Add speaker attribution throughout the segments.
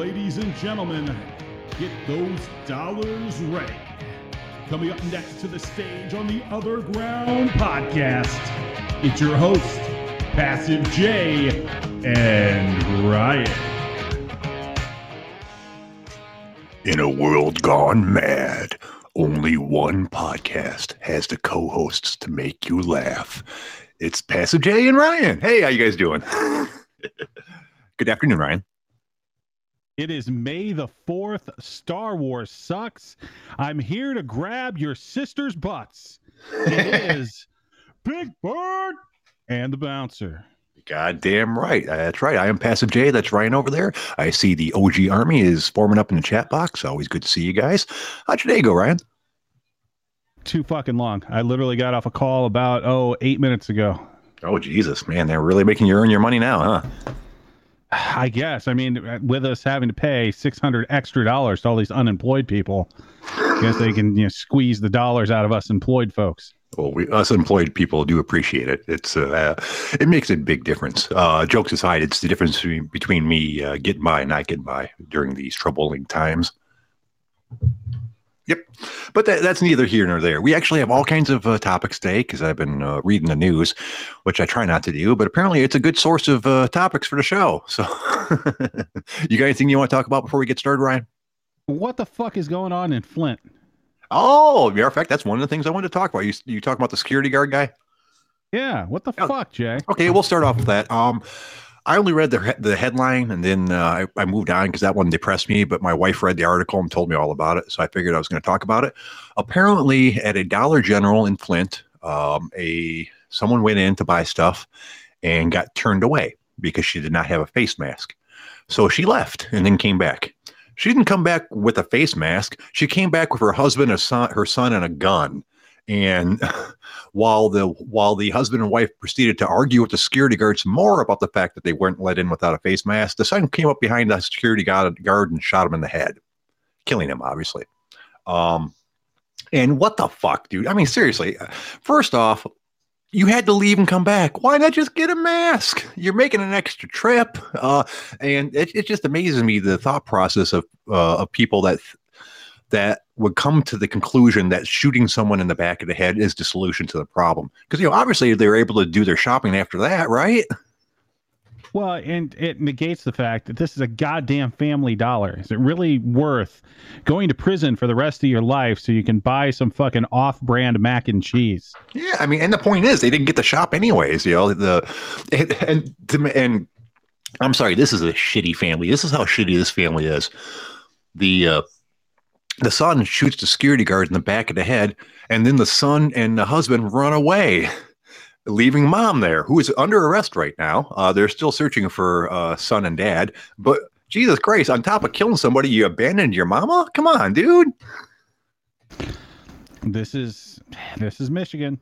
Speaker 1: Ladies and gentlemen, get those dollars ready. Coming up next to the stage on the Other Ground podcast, it's your host, Passive J and Ryan.
Speaker 2: In a world gone mad, only one podcast has the co-hosts to make you laugh. It's Passive J and Ryan. Hey, how you guys doing? Good afternoon, Ryan.
Speaker 1: It is May the 4th. Star Wars sucks. I'm here to grab your sister's butts. It is Big Bird and the Bouncer.
Speaker 2: Goddamn right. Uh, that's right. I am Passive J. That's Ryan over there. I see the OG Army is forming up in the chat box. Always good to see you guys. How'd your day go, Ryan?
Speaker 1: Too fucking long. I literally got off a call about, oh, eight minutes ago.
Speaker 2: Oh, Jesus, man. They're really making you earn your money now, huh?
Speaker 1: I guess. I mean, with us having to pay six hundred extra dollars to all these unemployed people, I guess they can you know, squeeze the dollars out of us employed folks.
Speaker 2: Well, we, us employed people do appreciate it. It's uh, it makes a big difference. Uh, jokes aside, it's the difference between, between me uh, getting by and not getting by during these troubling times. Yep, but that, that's neither here nor there. We actually have all kinds of uh, topics today because I've been uh, reading the news, which I try not to do, but apparently it's a good source of uh, topics for the show. So, you got anything you want to talk about before we get started, Ryan?
Speaker 1: What the fuck is going on in Flint?
Speaker 2: Oh, matter of fact, that's one of the things I wanted to talk about. You you talk about the security guard guy?
Speaker 1: Yeah. What the
Speaker 2: Oh.
Speaker 1: fuck, Jay?
Speaker 2: Okay, we'll start off with that. Um, I only read the the headline and then uh, I, I moved on because that one depressed me. But my wife read the article and told me all about it, so I figured I was going to talk about it. Apparently, at a Dollar General in Flint, um, a someone went in to buy stuff and got turned away because she did not have a face mask. So she left and then came back. She didn't come back with a face mask. She came back with her husband, son, her son, and a gun. And while the while the husband and wife proceeded to argue with the security guards more about the fact that they weren't let in without a face mask, the son came up behind the security guard, and shot him in the head, killing him, obviously. Um, and what the fuck, dude? I mean, seriously. First off, you had to leave and come back. Why not just get a mask? You're making an extra trip, uh, and it, it just amazes me the thought process of uh, of people that that would come to the conclusion that shooting someone in the back of the head is the solution to the problem. Because you know, obviously, they were able to do their shopping after that, right?
Speaker 1: Well, and it negates the fact that this is a goddamn family dollar. Is it really worth going to prison for the rest of your life so you can buy some fucking off-brand mac and cheese?
Speaker 2: Yeah, I mean, and the point is, they didn't get the shop anyways. You know, the and and, and I'm sorry, this is a shitty family. This is how shitty this family is. The uh, the son shoots the security guard in the back of the head, and then the son and the husband run away, leaving mom there, who is under arrest right now. Uh, they're still searching for uh, son and dad, but. Jesus Christ, on top of killing somebody, you abandoned your mama? Come on, dude.
Speaker 1: This is this is Michigan.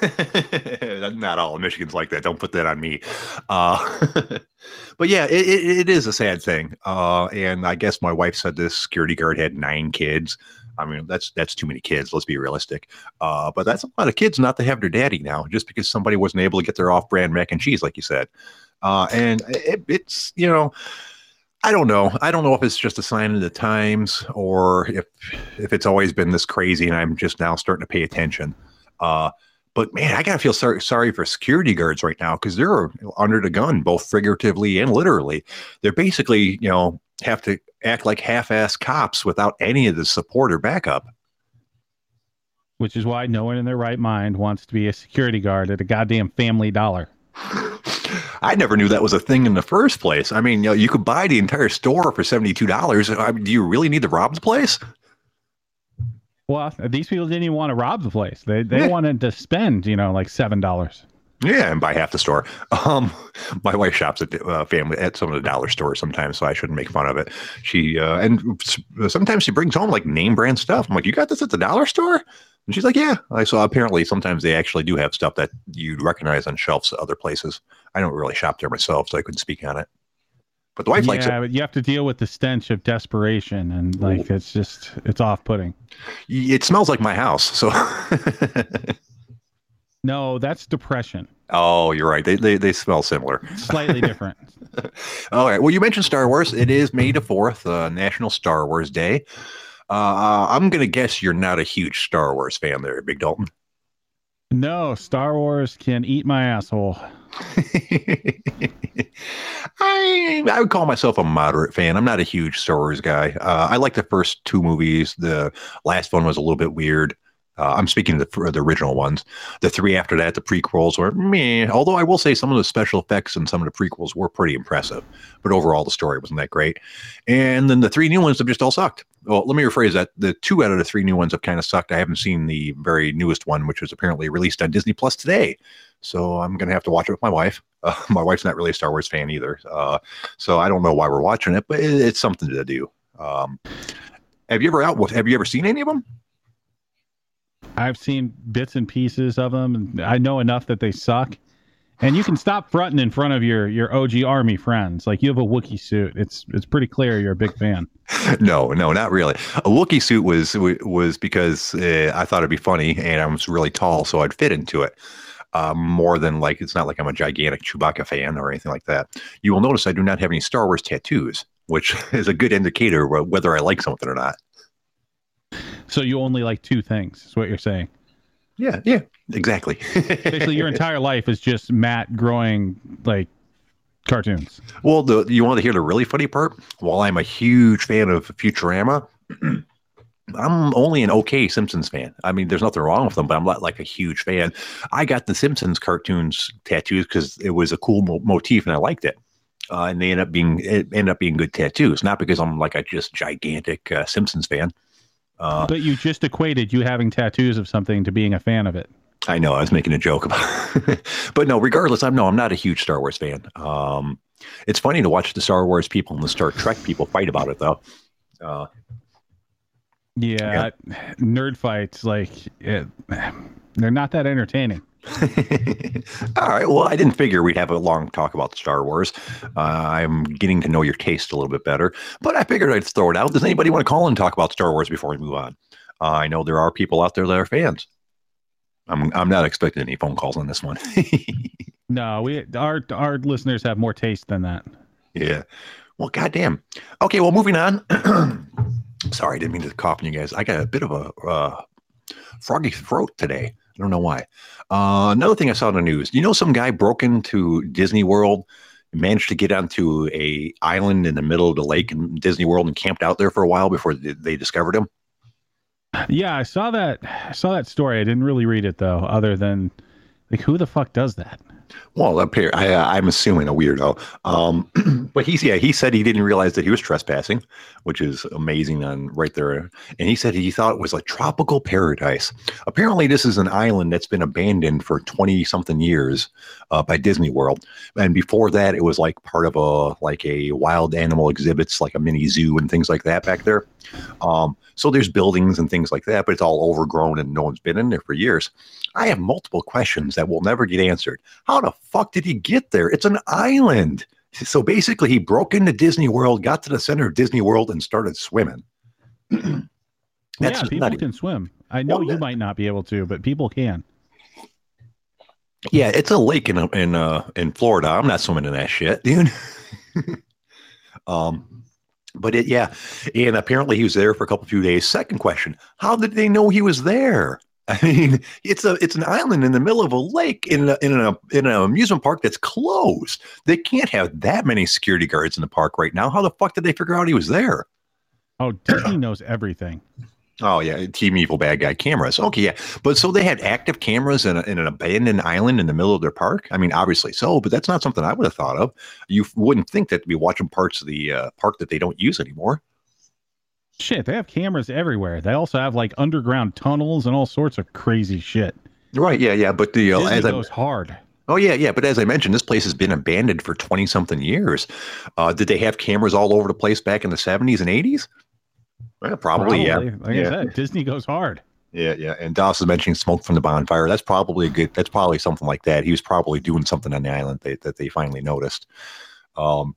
Speaker 2: Not all Michigan's like that. Don't put that on me. Uh, but yeah, it, it, it is a sad thing. Uh, and I guess my wife said this security guard had nine kids. I mean, that's that's too many kids. Let's be realistic. Uh, but that's a lot of kids not to have their daddy now, just because somebody wasn't able to get their off-brand mac and cheese, like you said. Uh, and it, it's you know, I don't know. I don't know if it's just a sign of the times or if if it's always been this crazy, and I'm just now starting to pay attention. Uh, but man, I gotta feel sorry sorry for security guards right now because they're under the gun, both figuratively and literally. They're basically, you know, have to act like half-ass cops without any of the support or backup.
Speaker 1: Which is why no one in their right mind wants to be a security guard at a goddamn family dollar.
Speaker 2: I never knew that was a thing in the first place. I mean, you know, you could buy the entire store for seventy-two dollars. I mean, do you really need to rob the place?
Speaker 1: Well, these people didn't even want to rob the place. They they
Speaker 2: Yeah.
Speaker 1: wanted to spend, you know, like seven dollars.
Speaker 2: Yeah, and buy half the store. Um, my wife shops at the, uh, family at some of the dollar stores sometimes, so I shouldn't make fun of it. She uh, and sometimes she brings home like name brand stuff. I'm like, you got this at the dollar store? And she's like, yeah. I saw. Apparently, sometimes they actually do have stuff that you'd recognize on shelves at other places. I don't really shop there myself, so I couldn't speak on it. But the wife likes it.
Speaker 1: yeah, but you have to deal with the stench of desperation, and like it's just it's off-putting.
Speaker 2: It smells like my house. So,
Speaker 1: No, that's depression.
Speaker 2: oh, you're right. They, they they smell similar.
Speaker 1: Slightly different.
Speaker 2: All right. Well, you mentioned Star Wars. It is May the 4th, uh, National Star Wars Day. Uh, I'm going to guess you're not a huge Star Wars fan there, Big Dalton.
Speaker 1: No, Star Wars can eat my asshole.
Speaker 2: I I would call myself a moderate fan. I'm not a huge Star Wars guy. Uh, I like the first two movies. The last one was a little bit weird. Uh, I'm speaking of the, the original ones. The three after that, the prequels were meh. Although I will say some of the special effects and some of the prequels were pretty impressive, but overall the story wasn't that great. And then the three new ones have just all sucked. Well, let me rephrase that. The two out of the three new ones have kind of sucked. I haven't seen the very newest one, which was apparently released on Disney Plus today. So I'm going to have to watch it with my wife. Uh, my wife's not really a Star Wars fan either. Uh, so I don't know why we're watching it, but it, it's something to do. Um, have you ever out? Have you ever seen any of them?
Speaker 1: I've seen bits and pieces of them, I know enough that they suck. And you can stop fronting in front of your your OG army friends. Like you have a Wookiee suit. It's it's pretty clear you're a big fan.
Speaker 2: no, no, not really. A Wookiee suit was was because uh, I thought it'd be funny, and I was really tall, so I'd fit into it uh, more than like it's not like I'm a gigantic Chewbacca fan or anything like that. You will notice I do not have any Star Wars tattoos, which is a good indicator whether I like something or not.
Speaker 1: So you only like two things, is what you're saying?
Speaker 2: Yeah, yeah, exactly.
Speaker 1: Basically, your entire life is just Matt Groening like cartoons.
Speaker 2: Well, the you want to hear the really funny part? While I'm a huge fan of Futurama. I'm only an okay Simpsons fan. I mean, there's nothing wrong with them, but I'm not like a huge fan. I got the Simpsons cartoons tattoos because it was a cool mo- motif and I liked it. Uh, and they end up being ended up being good tattoos, not because I'm like a just gigantic uh, Simpsons fan.
Speaker 1: Uh, but you just equated you having tattoos of something to being a fan of it.
Speaker 2: I know I was making a joke about, it. but no. Regardless, I'm no, I'm not a huge Star Wars fan. Um, it's funny to watch the Star Wars people and the Star Trek people fight about it, though. Uh,
Speaker 1: yeah, yeah. nerd fights like it, they're not that entertaining.
Speaker 2: All right. Well, I didn't figure we'd have a long talk about Star Wars. Uh, I'm getting to know your taste a little bit better, but I figured I'd throw it out. Does anybody want to call and talk about Star Wars before we move on? Uh, I know there are people out there that are fans. I'm I'm not expecting any phone calls on this one.
Speaker 1: no, we our our listeners have more taste than that.
Speaker 2: Yeah. Well, goddamn. Okay. Well, moving on. Sorry, I didn't mean to cough on you guys. I got a bit of a uh, froggy throat today. I don't know why. Uh, another thing I saw in the news. You know, some guy broke into Disney World, managed to get onto a island in the middle of the lake in Disney World, and camped out there for a while before they discovered him.
Speaker 1: Yeah, I saw that. I saw that story. I didn't really read it though. Other than like, who the fuck does that?
Speaker 2: Well, here, I, uh, I'm assuming a weirdo. Um, but he's yeah, he said he didn't realize that he was trespassing, which is amazing on right there. And he said he thought it was a tropical paradise. Apparently, this is an island that's been abandoned for twenty something years uh, by Disney World, and before that, it was like part of a like a wild animal exhibits, like a mini zoo and things like that back there. Um, so there's buildings and things like that, but it's all overgrown and no one's been in there for years. I have multiple questions that will never get answered. How the fuck did he get there? It's an island. So basically, he broke into Disney World, got to the center of Disney World, and started swimming.
Speaker 1: That's yeah, people can swim. I know well, you might not be able to, but people can.
Speaker 2: Yeah, it's a lake in in uh, in Florida. I'm not swimming in that shit, dude. um, but it, yeah, and apparently he was there for a couple few days. Second question: How did they know he was there? I mean, it's a it's an island in the middle of a lake in a, in a in an amusement park that's closed. They can't have that many security guards in the park right now. How the fuck did they figure out he was there?
Speaker 1: Oh, Disney knows everything.
Speaker 2: Oh yeah, Team Evil bad guy cameras. Okay, yeah, but so they had active cameras in, a, in an abandoned island in the middle of their park. I mean, obviously so, but that's not something I would have thought of. You wouldn't think that to be watching parts of the uh, park that they don't use anymore.
Speaker 1: Shit, they have cameras everywhere. They also have like underground tunnels and all sorts of crazy shit.
Speaker 2: Right? Yeah, yeah. But the
Speaker 1: uh, as goes I, hard.
Speaker 2: Oh yeah, yeah. But as I mentioned, this place has been abandoned for twenty something years. Uh, did they have cameras all over the place back in the seventies and eighties? Well, probably, probably,
Speaker 1: yeah. Like
Speaker 2: yeah.
Speaker 1: I said, Disney goes hard.
Speaker 2: Yeah, yeah. And Doss is mentioning smoke from the bonfire. That's probably a good. That's probably something like that. He was probably doing something on the island that, that they finally noticed. Um,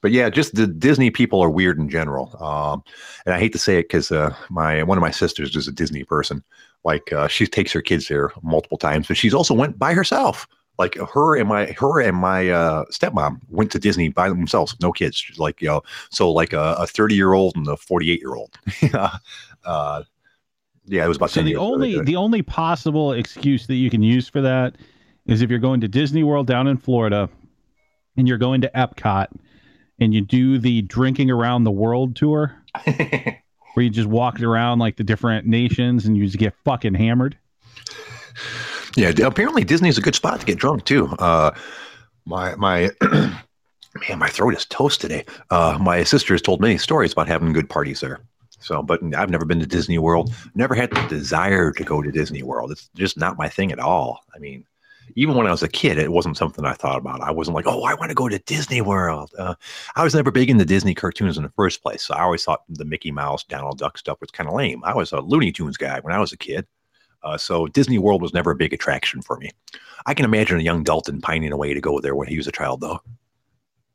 Speaker 2: but yeah, just the Disney people are weird in general. Um, and I hate to say it because uh, my one of my sisters is a Disney person. Like uh, she takes her kids there multiple times, but she's also went by herself. like her and my her and my uh, stepmom went to Disney by themselves, no kids. She's Like you know, so like a thirty year old and a forty eight year old. uh, yeah, it was about.
Speaker 1: So the only the only possible excuse that you can use for that is if you're going to Disney World down in Florida, and you're going to Epcot, and you do the drinking around the world tour, where you just walk around like the different nations and you just get fucking hammered.
Speaker 2: Yeah, apparently Disney's a good spot to get drunk too. Uh, my my man, my throat is toast today. Uh, my sister has told many stories about having good parties there. So, but I've never been to Disney World. Never had the desire to go to Disney World. It's just not my thing at all. I mean, even when I was a kid, it wasn't something I thought about. I wasn't like, oh, I want to go to Disney World. Uh, I was never big into Disney cartoons in the first place. So I always thought the Mickey Mouse, Donald Duck stuff was kind of lame. I was a Looney Tunes guy when I was a kid. Uh, so Disney World was never a big attraction for me. I can imagine a young Dalton pining away to go there when he was a child, though.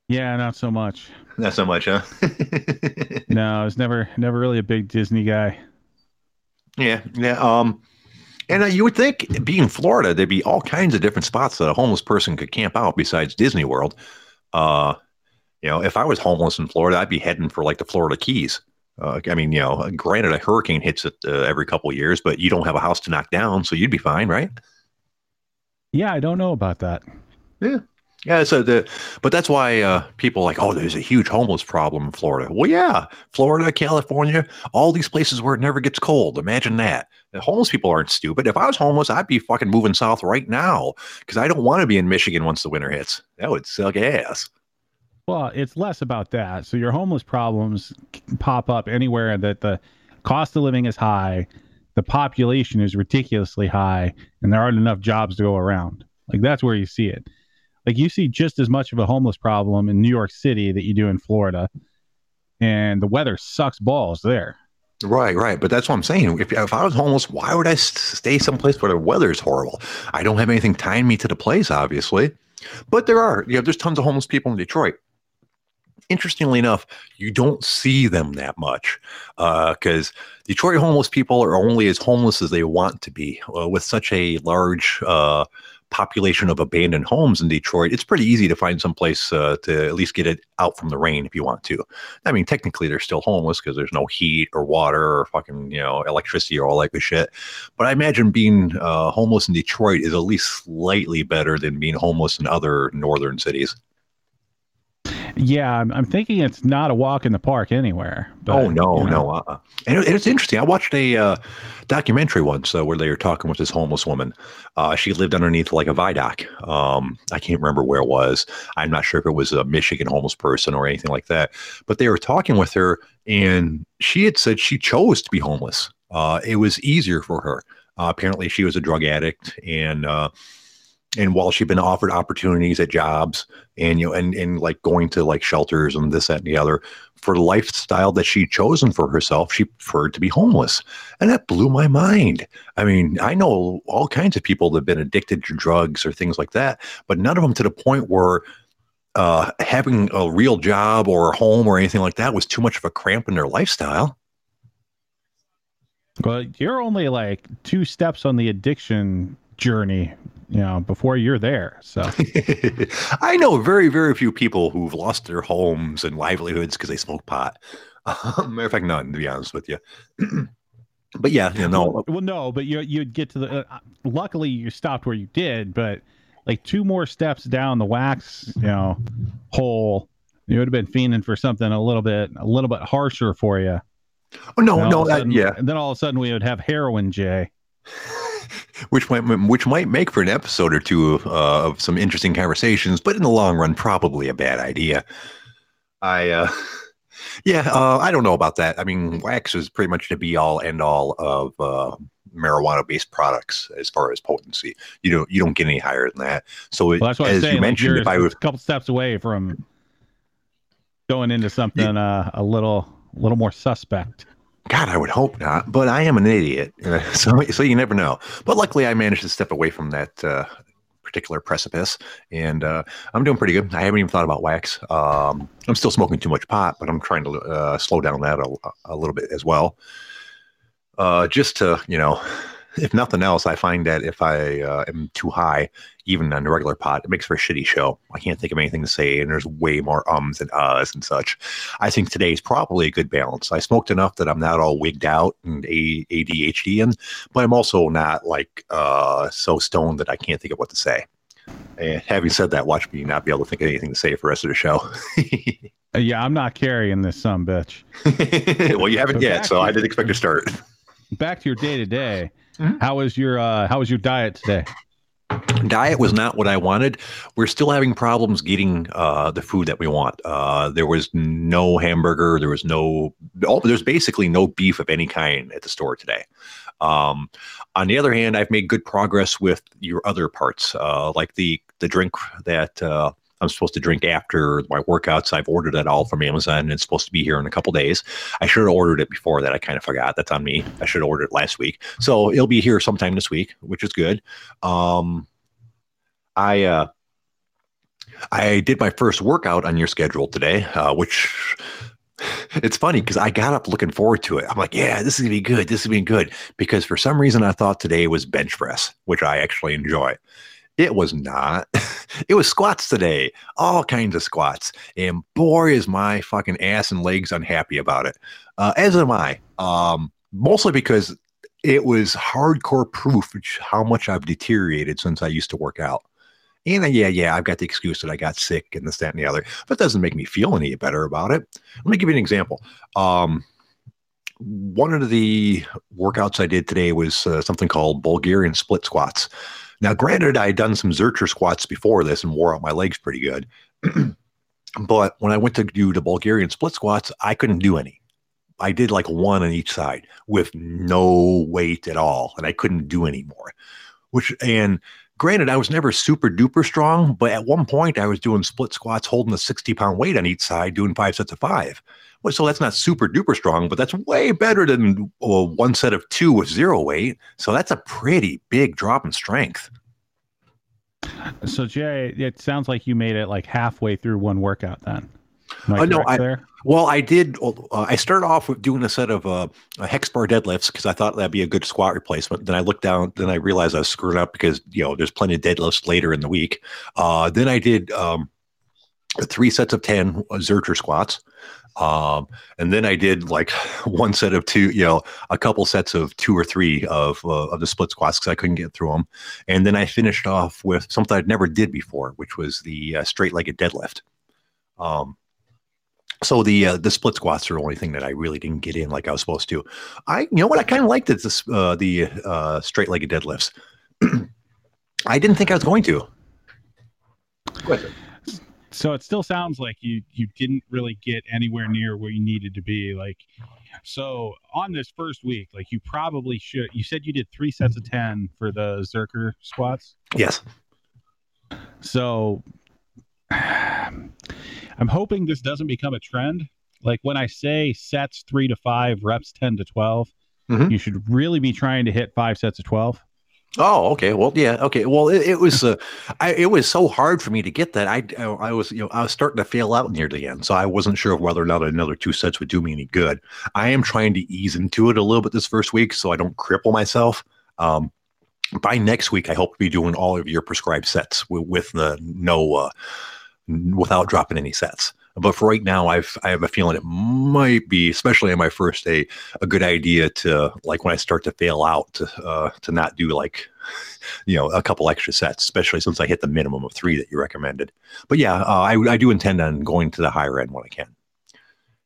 Speaker 1: Yeah, not so much.
Speaker 2: Not so much, huh?
Speaker 1: no, I was never never really a big Disney guy.
Speaker 2: Yeah, yeah. Um, and uh, you would think, being Florida, there'd be all kinds of different spots that a homeless person could camp out besides Disney World. Uh, you know, if I was homeless in Florida, I'd be heading for like the Florida Keys. Uh, I mean, you know, granted, a hurricane hits it uh, every couple of years, but you don't have a house to knock down, so you'd be fine, right?
Speaker 1: Yeah, I don't know about that.
Speaker 2: Yeah, yeah. So the, but that's why uh, people like, oh, there's a huge homeless problem in Florida. Well, yeah, Florida, California, all these places where it never gets cold. Imagine that. The homeless people aren't stupid. If I was homeless, I'd be fucking moving south right now because I don't want to be in Michigan once the winter hits. That would suck ass.
Speaker 1: Well, it's less about that. So your homeless problems pop up anywhere that the cost of living is high, the population is ridiculously high, and there aren't enough jobs to go around. Like that's where you see it. Like you see just as much of a homeless problem in New York City that you do in Florida, and the weather sucks balls there.
Speaker 2: Right, right. But that's what I'm saying. If, if I was homeless, why would I stay someplace where the weather is horrible? I don't have anything tying me to the place, obviously. But there are, you know, there's tons of homeless people in Detroit interestingly enough, you don't see them that much because uh, Detroit homeless people are only as homeless as they want to be. Uh, with such a large uh, population of abandoned homes in Detroit, it's pretty easy to find some place uh, to at least get it out from the rain if you want to. I mean, technically, they're still homeless because there's no heat or water or fucking you know electricity or all that good shit. But I imagine being uh, homeless in Detroit is at least slightly better than being homeless in other northern cities.
Speaker 1: Yeah, I'm, I'm, thinking it's not a walk in the park anywhere.
Speaker 2: But, oh no, you know. no. Uh-uh. And it, it's interesting. I watched a uh, documentary once uh, where they were talking with this homeless woman. Uh, she lived underneath like a viaduct. Um, I can't remember where it was. I'm not sure if it was a Michigan homeless person or anything like that. But they were talking with her, and she had said she chose to be homeless. Uh, it was easier for her. Uh, apparently, she was a drug addict, and and while she'd been offered opportunities at jobs and you know and, and like going to like shelters and this that and the other for the lifestyle that she'd chosen for herself she preferred to be homeless. And that blew my mind. I mean i know all kinds of people that have been addicted to drugs or things like that but none of them to the point where uh, having a real job or a home or anything like that was too much of a cramp in their lifestyle.
Speaker 1: Well you're only like two steps on the addiction journey you know before you're there so.
Speaker 2: I know very very few people who've lost their homes and livelihoods because they smoke pot. Um, matter of fact none to be honest with you. But yeah you know
Speaker 1: well, well no but you you'd get to the uh, luckily you stopped where you did but like two more steps down the wax you know hole you would have been fiending for something a little bit a little bit harsher for you
Speaker 2: oh no no that, yeah.
Speaker 1: and then all of a sudden we would have heroin jay
Speaker 2: which might which might make for an episode or two of, uh, of some interesting conversations, but in the long run, probably a bad idea. I, uh, yeah, uh, I don't know about that. I mean, wax is pretty much the be all end all of uh, marijuana based products as far as potency. You don't you don't get any higher than that. So well, that's what as saying, you mentioned,
Speaker 1: if I was a couple steps away from going into something uh, a little a little more suspect.
Speaker 2: God, I would hope not, but I am an idiot, so so you never know. But luckily, I managed to step away from that uh, particular precipice, and uh, I'm doing pretty good. I haven't even thought about wax. Um, I'm still smoking too much pot, but I'm trying to uh, slow down that a, a, little bit as well, uh, just to you know if nothing else, I find that if I uh, am too high, even on a regular pot, it makes for a shitty show. I can't think of anything to say, and there's way more ums and uhs and such. I think today is probably a good balance. I smoked enough that I'm not all wigged out and a- ADHD in, but I'm also not like uh, so stoned that I can't think of what to say. And having said that, watch me not be able to think of anything to say for the rest of the show.
Speaker 1: Uh, yeah, I'm not carrying this some bitch.
Speaker 2: well, you haven't yet, so I didn't expect to start.
Speaker 1: Back to your day to day.
Speaker 2: Mhm.
Speaker 1: How was your uh how was your diet today?
Speaker 2: diet was not what I wanted. We're still having problems getting uh, the food that we want. Uh, there was no hamburger. There was no. Oh, there's basically no beef of any kind at the store today. Um, on the other hand, I've made good progress with your other parts, uh, like the the drink that uh, I'm supposed to drink after my workouts. I've ordered that all from Amazon, and it's supposed to be here in a couple days. I should have ordered it before that. I kind of forgot. That's on me. I should have ordered it last week. So it'll be here sometime this week, which is good. Um, I uh, I did my first workout on your schedule today, uh, which it's funny because I got up looking forward to it. I'm like, yeah, this is gonna be good. This is gonna be good because for some reason I thought today was bench press, which I actually enjoy. It was not. it was squats today, all kinds of squats, and boy, is my fucking ass and legs unhappy about it. Uh, as am I. Um, mostly because it was hardcore proof how much I've deteriorated since I used to work out. And uh, yeah, yeah, I've got the excuse that I got sick and this, that, and the other, but it doesn't make me feel any better about it. Let me give you an example. Um, one of the workouts I did today was uh, something called Bulgarian split squats. Now, granted, I had done some Zercher squats before this and wore out my legs pretty good. but when I went to do the Bulgarian split squats, I couldn't do any. I did like one on each side with no weight at all, and I couldn't do any more. Which and granted, I was never super duper strong, but at one point I was doing split squats, holding a 60 pound weight on each side, doing five sets of five. Well, so that's not super duper strong, but that's way better than uh, one set of two with zero weight. So that's a pretty big drop in strength.
Speaker 1: So Jay, it sounds like you made it like halfway through one workout then. I
Speaker 2: Uh, no, I-
Speaker 1: there?
Speaker 2: Well, I did. Uh, I started off with doing a set of uh, hex bar deadlifts because I thought that'd be a good squat replacement. Then I looked down, then I realized I was screwing up because you know there's plenty of deadlifts later in the week. Uh, then I did um, three sets of ten Zercher squats, um, and then I did like one set of two, you know, a couple sets of two or three of uh, of the split squats because I couldn't get through them. And then I finished off with something I'd never did before, which was the uh, straight legged deadlift. Um, so the uh, the split squats are the only thing that I really didn't get in like I was supposed to. I you know what I kind of liked this uh, the uh, straight legged deadlifts. I didn't think I was going to.
Speaker 1: So it still sounds like you you didn't really get anywhere near where you needed to be. Like, so on this first week, like you probably should. You said you did three sets of ten for the Zercher squats.
Speaker 2: Yes.
Speaker 1: So I'm hoping this doesn't become a trend. Like when I say sets three to five, reps ten to 12
Speaker 2: Mhm.
Speaker 1: you should really be trying to hit five sets of twelve.
Speaker 2: Oh, okay. Well, yeah. Okay. Well, it, it was uh, I, it was so hard for me to get that. I I was you know I was starting to fail out near the end, so I wasn't sure whether or not another two sets would do me any good. I am trying to ease into it a little bit this first week, so I don't cripple myself. Um, by next week, I hope to be doing all of your prescribed sets with, with the no uh, without dropping any sets. But for right now, I've I have a feeling it might be, especially on my first day, a good idea to like when I start to fail out to uh, to not do like you know a couple extra sets, especially since I hit the minimum of three that you recommended. But yeah, uh, I I do intend on going to the higher end when I can.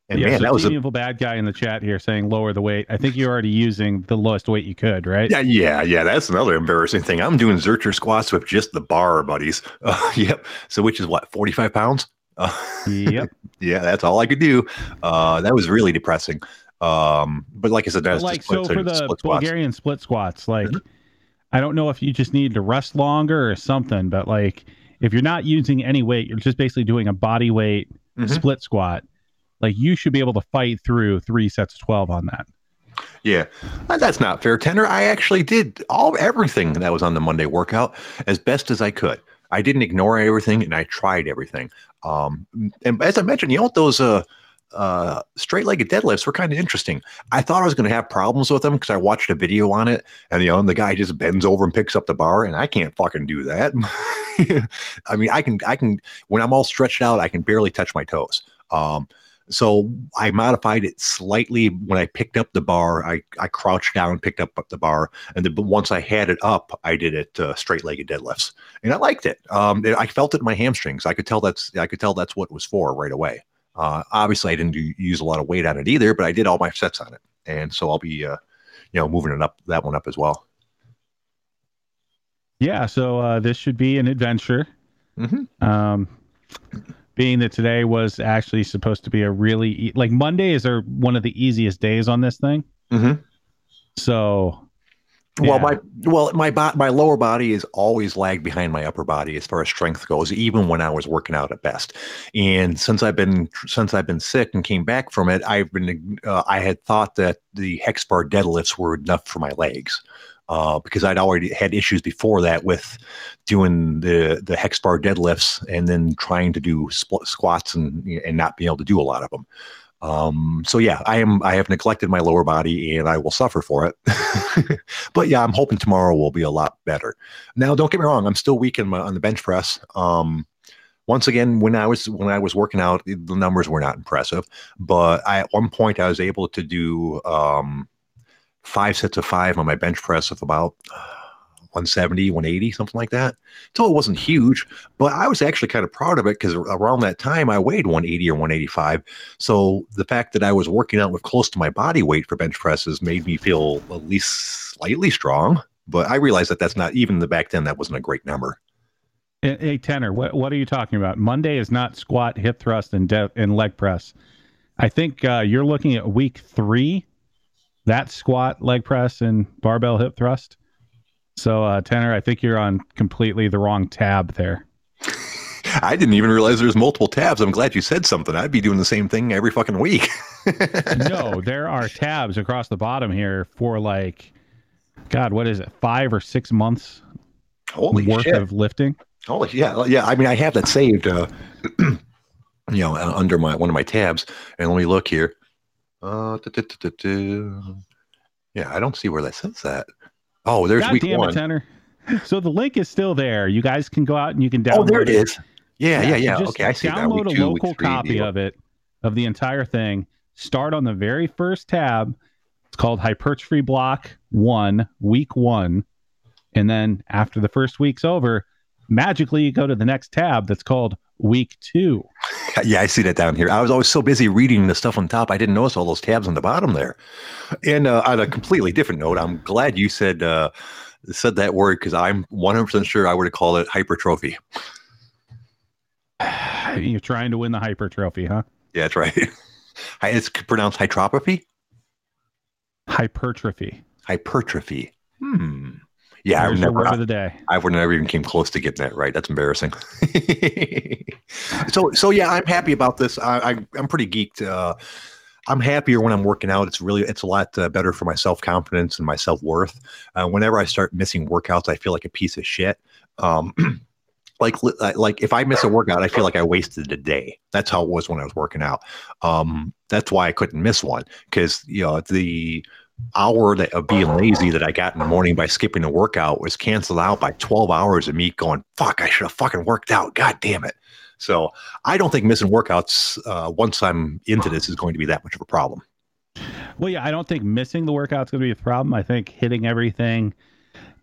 Speaker 2: And
Speaker 1: yeah,
Speaker 2: man,
Speaker 1: so
Speaker 2: that was a
Speaker 1: Evil bad guy in the chat here saying lower the weight. I think you're already using the lowest weight you could, right?
Speaker 2: yeah, yeah, yeah. That's another embarrassing thing. I'm doing Zercher squats with just the bar, buddies. Uh, yep. So which is what, 45 pounds? Uh,
Speaker 1: Yep.
Speaker 2: yeah, that's all I could do. Uh, that was really depressing. Um, but like I said, that's
Speaker 1: like
Speaker 2: just
Speaker 1: so for the
Speaker 2: split.
Speaker 1: Bulgarian split squats, like
Speaker 2: Mhm.
Speaker 1: I don't know if you just need to rest longer or something, but like if you're not using any weight, you're just basically doing a body weight
Speaker 2: Mhm.
Speaker 1: split squat. Like you should be able to fight through three sets of twelve on that.
Speaker 2: Yeah, Uh, that's not fair, Tanner. I actually did all everything that was on the Monday workout as best as I could. I didn't ignore everything, and I tried everything. Um, and as I mentioned, you know those uh, uh, straight legged deadlifts were kind of interesting. I thought I was going to have problems with them because I watched a video on it, and you know, and the guy just bends over and picks up the bar, and I can't fucking do that. I mean, I can, I can, when I'm all stretched out, I can barely touch my toes. Um, so I modified it slightly when I picked up the bar. I, I crouched down, picked up the bar, and then once I had it up, I did it uh, straight legged deadlifts, and I liked it. Um, I felt it in my hamstrings. I could tell that's I could tell that's what it was for right away. Uh, obviously, I didn't do, use a lot of weight on it either, but I did all my sets on it, and so I'll be, uh, you know, moving it up that one up as well.
Speaker 1: Yeah, so uh, this should be an adventure. Mm-hmm. Um, being that today was actually supposed to be a really e- like Mondays are one of the easiest days on this thing.
Speaker 2: Mm-hmm.
Speaker 1: So
Speaker 2: well, my well, my bo- my lower body is always lagged behind my upper body as far as strength goes, even when I was working out at best. And since I've been since I've been sick and came back from it, I've been uh, I had thought that the hex bar deadlifts were enough for my legs. Uh, because I'd already had issues before that with doing the the hex bar deadlifts and then trying to do squats and and not being able to do a lot of them. Um, so yeah, I am. I have neglected my lower body, and I will suffer for it. but yeah, I'm hoping tomorrow will be a lot better. Now, don't get me wrong. I'm still weak in my, on the bench press. Um, once again, when I was when I was working out, the numbers were not impressive. But I, at one point, I was able to do um, five sets of five on my bench press of about. Uh, 170, 180, something like that. So it wasn't huge, but I was actually kind of proud of it because around that time I weighed 180 or 185. So the fact that I was working out with close to my body weight for bench presses made me feel at least slightly strong. But I realized that that's not even the back then, that wasn't a great number.
Speaker 1: Hey, Tanner, what, what are you talking about? Monday is not squat, hip thrust, and, de- and leg press. I think uh, you're looking at week three. That squat, leg press, and barbell hip thrust. So, uh, Tanner, I think you're on completely the wrong tab there.
Speaker 2: I didn't even realize there's multiple tabs. I'm glad you said something. I'd be doing the same thing every fucking week.
Speaker 1: no, there are tabs across the bottom here for like, God, what is it? Five or six months
Speaker 2: Holy
Speaker 1: worth
Speaker 2: shit.
Speaker 1: of lifting.
Speaker 2: Holy yeah, yeah. I mean, I have that saved, uh, you know, uh, under my one of my tabs. And let me look here. Uh, yeah, I don't see where that says that. Oh, there's God week damn one. It,
Speaker 1: Tanner. So the link is still there. You guys can go out and you can download. It.
Speaker 2: Oh, there it is. Yeah, yeah, yeah. yeah. Okay, I see
Speaker 1: download
Speaker 2: that.
Speaker 1: Download a local copy deal. of it, of the entire thing. Start on the very first tab. It's called Hypertrophy Block One, Week One, and then after the first week's over, magically you go to the next tab that's called Week Two.
Speaker 2: Yeah, I see that down here. I was always so busy reading the stuff on top, I didn't notice all those tabs on the bottom there. And uh, on a completely different note, I'm glad you said uh, said that word because I'm 100 percent sure I would have called it hypertrophy.
Speaker 1: You're trying to win the hypertrophy, huh?
Speaker 2: Yeah, that's right. It's pronounced hypertrophy.
Speaker 1: Hypertrophy.
Speaker 2: Hypertrophy. Hmm. Yeah,
Speaker 1: There's I never. Word of the day.
Speaker 2: I would never even came close to getting that right. That's embarrassing. so, so yeah, I'm happy about this. I, I am pretty geeked. Uh, I'm happier when I'm working out. It's really, it's a lot uh, better for my self confidence and my self worth. Uh, whenever I start missing workouts, I feel like a piece of shit. Um, like, like if I miss a workout, I feel like I wasted a day. That's how it was when I was working out. Um, that's why I couldn't miss one because you know the hour that of being lazy that I got in the morning by skipping the workout was canceled out by 12 hours of me going, fuck, I should have fucking worked out. God damn it. So I don't think missing workouts uh, once I'm into this is going to be that much of a problem.
Speaker 1: Well, yeah, I don't think missing the workout's going to be a problem. I think hitting everything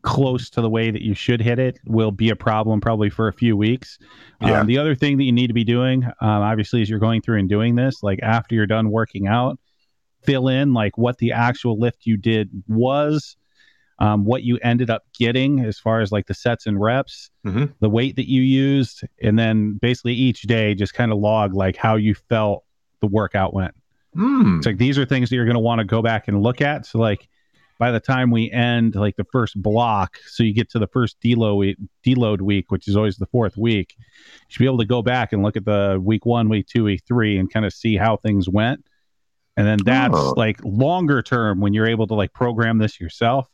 Speaker 1: close to the way that you should hit it will be a problem probably for a few weeks. Yeah. Um, the other thing that you need to be doing, um, obviously, as you're going through and doing this, like after you're done working out, fill in like what the actual lift you did was, um, what you ended up getting as far as like the sets and reps, mm-hmm. the weight that you used, and then basically each day just kind of log like how you felt the workout went.
Speaker 2: Mm.
Speaker 1: It's like these are things that you're going to want to go back and look at. So like by the time we end like the first block, so you get to the first deload week, deload week, which is always the fourth week, you should be able to go back and look at the week one, week two, week three, and kind of see how things went. And then that's oh. like longer term when you're able to like program this yourself.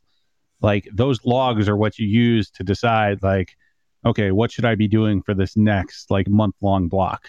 Speaker 1: Like those logs are what you use to decide like, okay, what should I be doing for this next like month long block?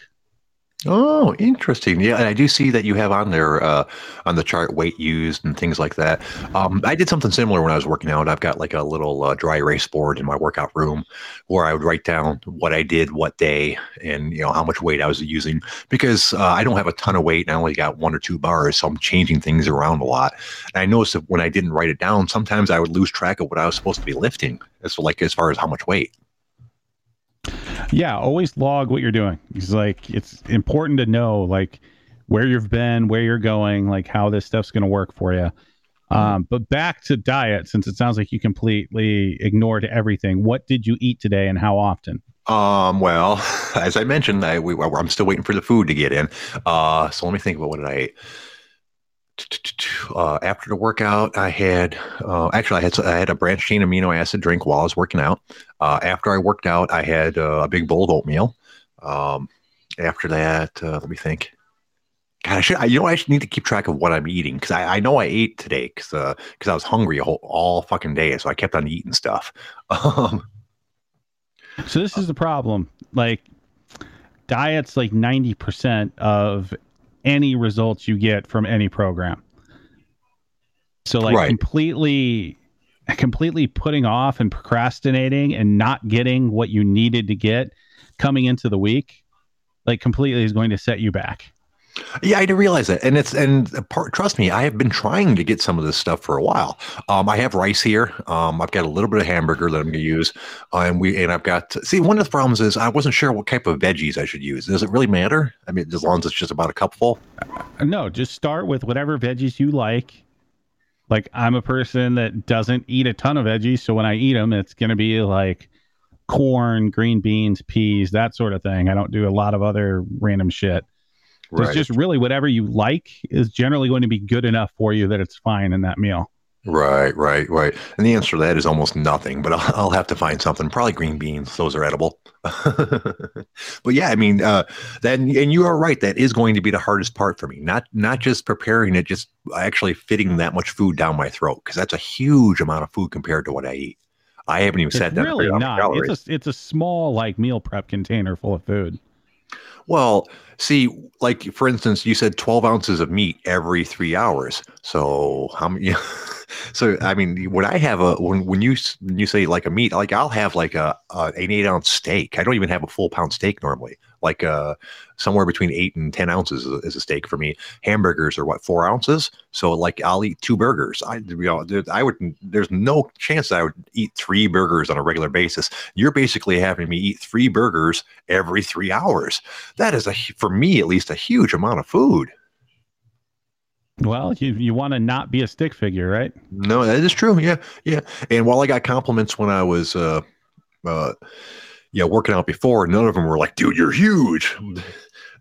Speaker 2: Oh, interesting. Yeah, and I do see that you have on there uh, on the chart weight used and things like that. Um, I did something similar when I was working out. I've got like a little uh, dry erase board in my workout room where I would write down what I did, what day, and you know how much weight I was using because uh, I don't have a ton of weight. And I only got one or two bars, so I'm changing things around a lot. And I noticed that when I didn't write it down, sometimes I would lose track of what I was supposed to be lifting. As like as far as how much weight.
Speaker 1: Yeah, always log what you're doing. It's like it's important to know like where you've been, where you're going, like how this stuff's going to work for you. Um, but back to diet, since it sounds like you completely ignored everything. What did you eat today, and how often?
Speaker 2: Um, well, as I mentioned, I, we, I'm still waiting for the food to get in. Uh, so let me think about what did I eat. Uh, after the workout, I had uh, actually I had I had a branched chain amino acid drink while I was working out. Uh, after I worked out, I had uh, a big bowl of oatmeal. Um, after that, uh, let me think. God, I should I, you know I should need to keep track of what I'm eating because I, I know I ate today because because I was hungry whole, all fucking day, so I kept on eating stuff. Um,
Speaker 1: so this is the problem. Like diet's like ninety percent of any results you get from any program. So like right. completely completely putting off and procrastinating and not getting what you needed to get coming into the week like completely is going to set you back.
Speaker 2: Yeah, I didn't realize that, and it's and part, trust me, I have been trying to get some of this stuff for a while. Um, I have rice here. Um, I've got a little bit of hamburger that I'm going to use, uh, and we and I've got see one of the problems is I wasn't sure what type of veggies I should use. Does it really matter? I mean, as long as it's just about a cupful.
Speaker 1: Uh, no, just start with whatever veggies you like. Like I'm a person that doesn't eat a ton of veggies, so when I eat them, it's going to be like corn, green beans, peas, that sort of thing. I don't do a lot of other random shit. Right. It's just really whatever you like is generally going to be good enough for you that it's fine in that meal.
Speaker 2: Right, right, right. And the answer to that is almost nothing, but I'll, I'll have to find something. Probably green beans; those are edible. but yeah, I mean, uh, then and you are right. That is going to be the hardest part for me. Not not just preparing it, just actually fitting that much food down my throat because that's a huge amount of food compared to what I eat. I haven't even
Speaker 1: it's
Speaker 2: sat down.
Speaker 1: Really not. It's a it's a small like meal prep container full of food.
Speaker 2: Well, see, like for instance, you said 12 ounces of meat every three hours. So how many? so I mean, when I have a when when you when you say like a meat, like I'll have like a, a an eight ounce steak. I don't even have a full pound steak normally. Like uh, somewhere between eight and ten ounces is a, is a steak for me. Hamburgers are what four ounces. So like I'll eat two burgers. I you know I would. There's no chance I would eat three burgers on a regular basis. You're basically having me eat three burgers every three hours. That is a for me at least a huge amount of food.
Speaker 1: Well, you you want to not be a stick figure, right?
Speaker 2: No, that is true. Yeah, yeah. And while I got compliments when I was, uh, uh, yeah, working out before, none of them were like, "Dude, you're huge."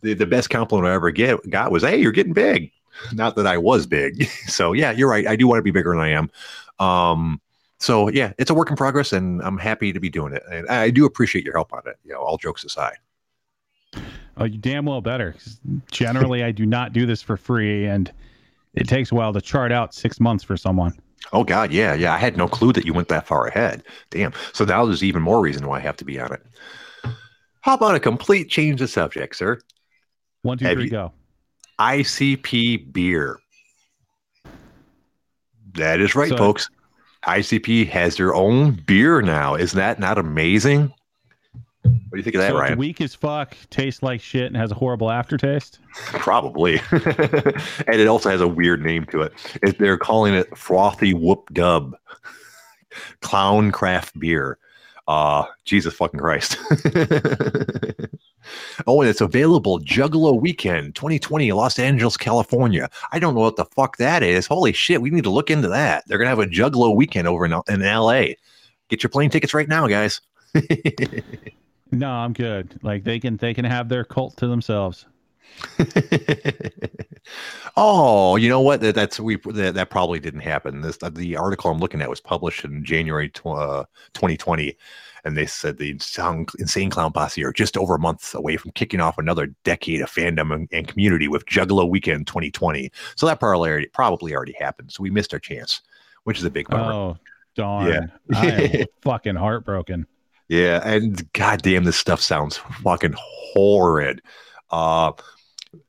Speaker 2: The the best compliment I ever get got was, "Hey, you're getting big." Not that I was big. So yeah, you're right. I do want to be bigger than I am. Um, so yeah, it's a work in progress, and I'm happy to be doing it. And I do appreciate your help on it. You know, all jokes aside.
Speaker 1: Oh, you damn well better. Generally, I do not do this for free, and it takes a while to chart out six months for someone.
Speaker 2: Oh God, yeah, yeah. I had no clue that you went that far ahead. Damn. So now there's even more reason why I have to be on it. How about a complete change of subject, sir?
Speaker 1: One, two, have three, you, go.
Speaker 2: ICP beer. That is right, so, folks. ICP has their own beer now. Isn't that not amazing? What do you think of that,
Speaker 1: so
Speaker 2: Ryan?
Speaker 1: weak as fuck, tastes like shit, and has a horrible aftertaste.
Speaker 2: Probably, and it also has a weird name to it. it they're calling it frothy whoop dub, clown craft beer. Uh Jesus fucking Christ. oh, and it's available Juggalo Weekend 2020, Los Angeles, California. I don't know what the fuck that is. Holy shit, we need to look into that. They're gonna have a Juggalo Weekend over in, in LA. Get your plane tickets right now, guys.
Speaker 1: No, I'm good. Like they can they can have their cult to themselves.
Speaker 2: oh, you know what? That, that's we that, that, probably didn't happen. This the article I'm looking at was published in January tw- uh, 2020, and they said the insane clown posse are just over a month away from kicking off another decade of fandom and, and community with Juggalo Weekend 2020. So that probably already, probably already happened. So we missed our chance, which is a big bummer.
Speaker 1: Oh, darn! Yeah. I am fucking heartbroken.
Speaker 2: Yeah, and goddamn, this stuff sounds fucking horrid. Uh,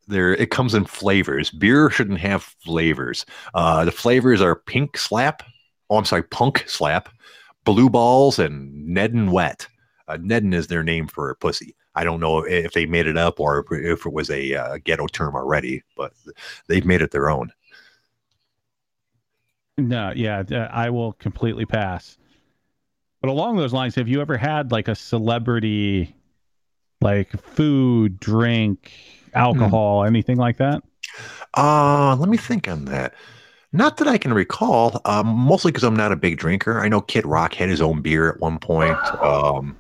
Speaker 2: there it comes in flavors. Beer shouldn't have flavors. Uh, the flavors are pink slap. Oh, I'm sorry, punk slap, blue balls, and Ned and wet. Uh, Nedden is their name for pussy. I don't know if they made it up or if it was a uh, ghetto term already, but they've made it their own.
Speaker 1: No, yeah, I will completely pass. But along those lines, have you ever had like a celebrity, like food, drink, alcohol, mm. anything like that?
Speaker 2: Uh, let me think on that. Not that I can recall. Um, mostly because I'm not a big drinker. I know Kid Rock had his own beer at one point. Um,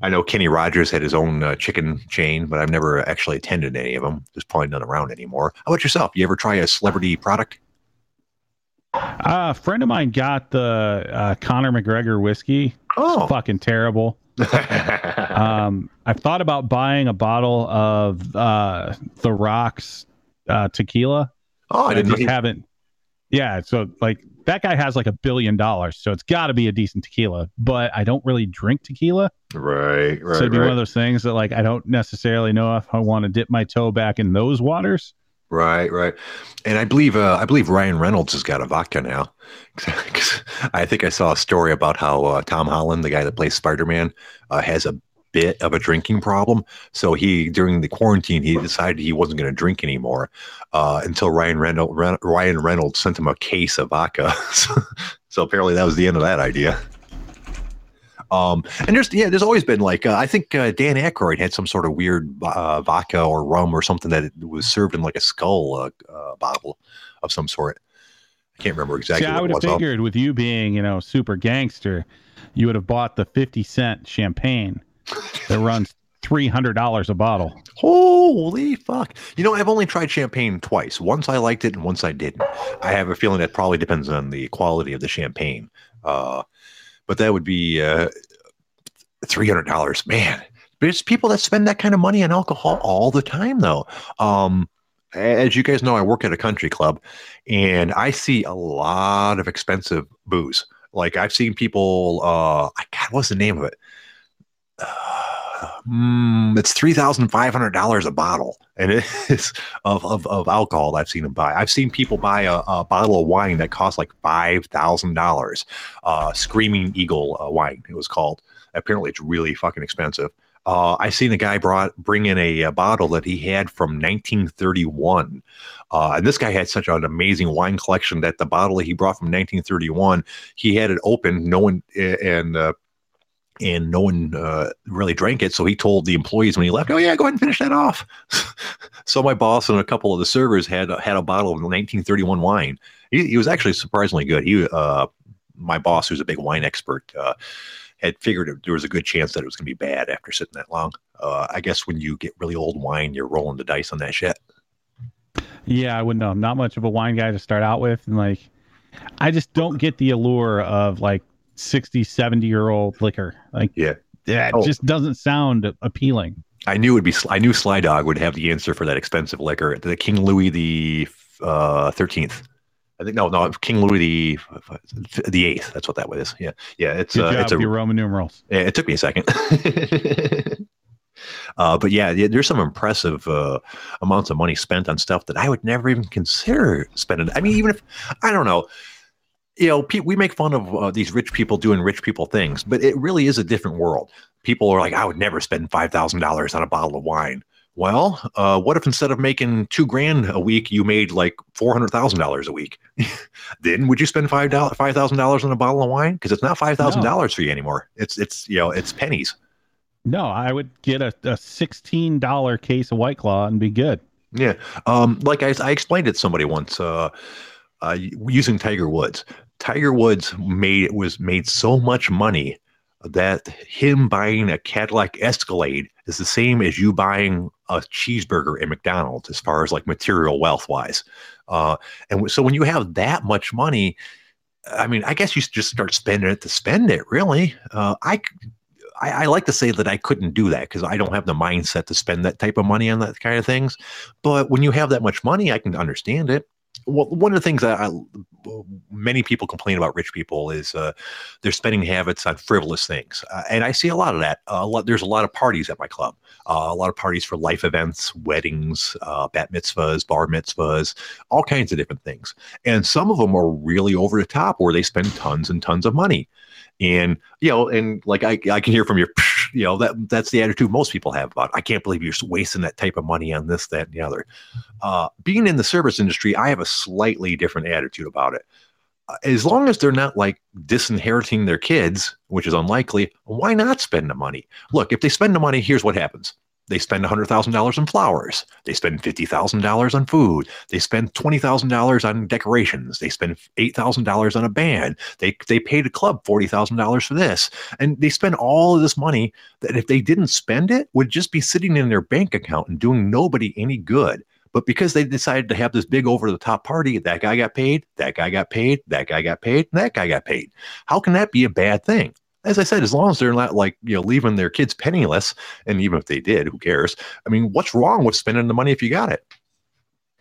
Speaker 2: I know Kenny Rogers had his own uh, chicken chain, but I've never actually attended any of them. There's probably none around anymore. How about yourself? You ever try a celebrity product?
Speaker 1: Uh, a friend of mine got the uh, Conor McGregor whiskey. Oh, it's fucking terrible. um, I've thought about buying a bottle of uh, the Rocks uh, tequila.
Speaker 2: Oh, I didn't.
Speaker 1: I just haven't. Yeah, so like that guy has like a billion dollars, so it's got to be a decent tequila. But I don't really drink tequila.
Speaker 2: Right, right.
Speaker 1: So it'd
Speaker 2: be
Speaker 1: right. one of those things that like I don't necessarily know if I want to dip my toe back in those waters.
Speaker 2: Right, right. And I believe uh, I believe Ryan Reynolds has got a vodka now. I think I saw a story about how uh, Tom Holland, the guy that plays Spider Man, uh, has a bit of a drinking problem. So he during the quarantine he decided he wasn't going to drink anymore uh, until Ryan Reynolds Ryan Reynolds sent him a case of vodka. so apparently that was the end of that idea. Um, and there's yeah, there's always been like uh, I think uh, Dan Aykroyd had some sort of weird uh, vodka or rum or something that was served in like a skull uh, uh, bottle of some sort. I can't remember exactly.
Speaker 1: See, I would have figured with you being you know super gangster, you would have bought the fifty cent champagne that runs three hundred dollars a bottle.
Speaker 2: Holy fuck! You know, I've only tried champagne twice. Once I liked it, and once I didn't. I have a feeling that probably depends on the quality of the champagne. Uh, but that would be uh, three hundred dollars. Man, there's people that spend that kind of money on alcohol all the time, though. Um, as you guys know, I work at a country club, and I see a lot of expensive booze. Like I've seen people. Uh, God, what's the name of it? Mm, it's three thousand five hundred dollars a bottle, and it is of, of of alcohol. I've seen them buy. I've seen people buy a, a bottle of wine that costs like five thousand uh, dollars. Screaming Eagle uh, wine, it was called. Apparently, it's really fucking expensive. Uh, I seen a guy brought bring in a, a, bottle that he had from 1931, uh, and this guy had such an amazing wine collection that the bottle he brought from 1931, he had it open. No one and uh, and no one uh, really drank it. So he told the employees when he left, "Oh yeah, go ahead and finish that off." so my boss and a couple of the servers had had a bottle of 1931 wine. He, he was actually surprisingly good. He, uh, my boss, who's a big wine expert, uh, had figured there was a good chance that it was going to be bad after sitting that long. Uh, I guess when you get really old wine, you're rolling the dice on that shit.
Speaker 1: Yeah, I wouldn't know. I'm not much of a wine guy to start out with, and like, I just don't get the allure of like 60, 70 year old liquor. Like,
Speaker 2: yeah,
Speaker 1: it oh. just doesn't sound appealing.
Speaker 2: I knew it'd be. I knew Sly Dog would have the answer for that expensive liquor. The King Louis the uh, Thirteenth. I think no, no, King Louis the the Eighth. That's what that was. Yeah, yeah. It's
Speaker 1: Good uh, it's a your Roman numerals.
Speaker 2: Yeah, it took me a second. uh, but yeah, there's some impressive uh, amounts of money spent on stuff that I would never even consider spending. I mean, even if I don't know you know, we make fun of uh, these rich people doing rich people things, but it really is a different world. People are like, I would never spend five thousand dollars on a bottle of wine. Well, uh, what if instead of making two grand a week, you made like four hundred thousand dollars a week? then would you spend five dollars, five thousand dollars on a bottle of wine? Because it's not five thousand no. dollars for you anymore. It's it's you know it's pennies.
Speaker 1: No, I would get a, a sixteen dollar case of White Claw and be good.
Speaker 2: Yeah, um, like I, I explained it to somebody once. Uh, uh, using Tiger Woods. Tiger Woods made was made so much money that him buying a Cadillac Escalade is the same as you buying a cheeseburger at McDonald's as far as like material wealth wise. Uh, and so when you have that much money, I mean, I guess you just start spending it to spend it. Really, uh, I, I, I like to say that I couldn't do that because I don't have the mindset to spend that type of money on that kind of things. But when you have that much money, I can understand it well, one of the things that I, many people complain about rich people is uh, their spending habits on frivolous things, uh, and I see a lot of that. Uh, a lot, there's a lot of parties at my club, uh, a lot of parties for life events, weddings, uh, bat mitzvahs, bar mitzvahs, all kinds of different things, and some of them are really over the top, where they spend tons and tons of money, and you know, and like I, I can hear from your you know that that's the attitude most people have about it. i can't believe you're wasting that type of money on this that and the other. Uh, being in the service industry i have a slightly different attitude about it. Uh, as long as they're not like disinheriting their kids which is unlikely why not spend the money? Look if they spend the money here's what happens they spend $100,000 on flowers. They spend $50,000 on food. They spend $20,000 on decorations. They spend $8,000 on a band. They, they paid a club $40,000 for this. And they spend all of this money that if they didn't spend it would just be sitting in their bank account and doing nobody any good. But because they decided to have this big over the top party, that guy got paid, that guy got paid, that guy got paid, that guy got paid. How can that be a bad thing? As I said, as long as they're not like, you know, leaving their kids penniless, and even if they did, who cares? I mean, what's wrong with spending the money if you got it?